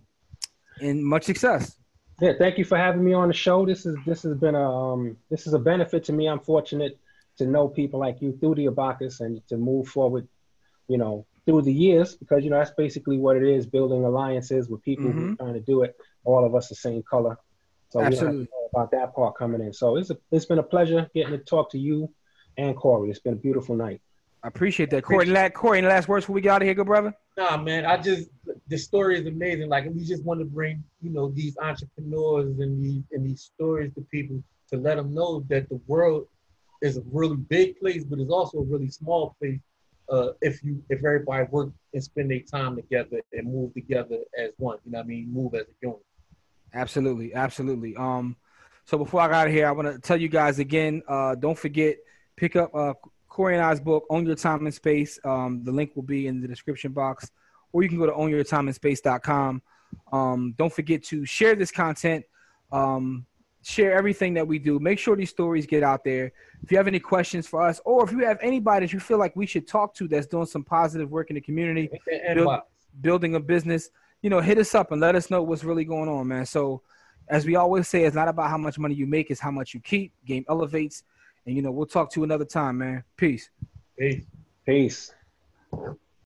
and much success. Yeah, thank you for having me on the show. This is this has been a um, this is a benefit to me. I'm fortunate to know people like you through the Abacus and to move forward, you know, through the years because you know that's basically what it is: building alliances with people mm-hmm. who are trying to do it. All of us the same color, so Absolutely. we don't know about that part coming in. So it's a, it's been a pleasure getting to talk to you and Corey. It's been a beautiful night. I appreciate that, Corey. Appreciate Corey, any last words before we get out of here, good brother? Nah, man. I just the story is amazing. Like we just want to bring you know these entrepreneurs and these and these stories to people to let them know that the world is a really big place, but it's also a really small place. Uh, if you if everybody work and spend their time together and move together as one, you know what I mean? Move as a unit. Absolutely, absolutely. Um, so before I got here, I want to tell you guys again. Uh, don't forget pick up uh Corey and I's book, Own Your Time and Space. Um, the link will be in the description box, or you can go to ownyourtimeandspace.com. Um, don't forget to share this content. Um, share everything that we do. Make sure these stories get out there. If you have any questions for us, or if you have anybody that you feel like we should talk to that's doing some positive work in the community, build, building a business, you know, hit us up and let us know what's really going on, man. So, as we always say, it's not about how much money you make; it's how much you keep. Game elevates. And you know, we'll talk to you another time, man. Peace. Peace. Peace.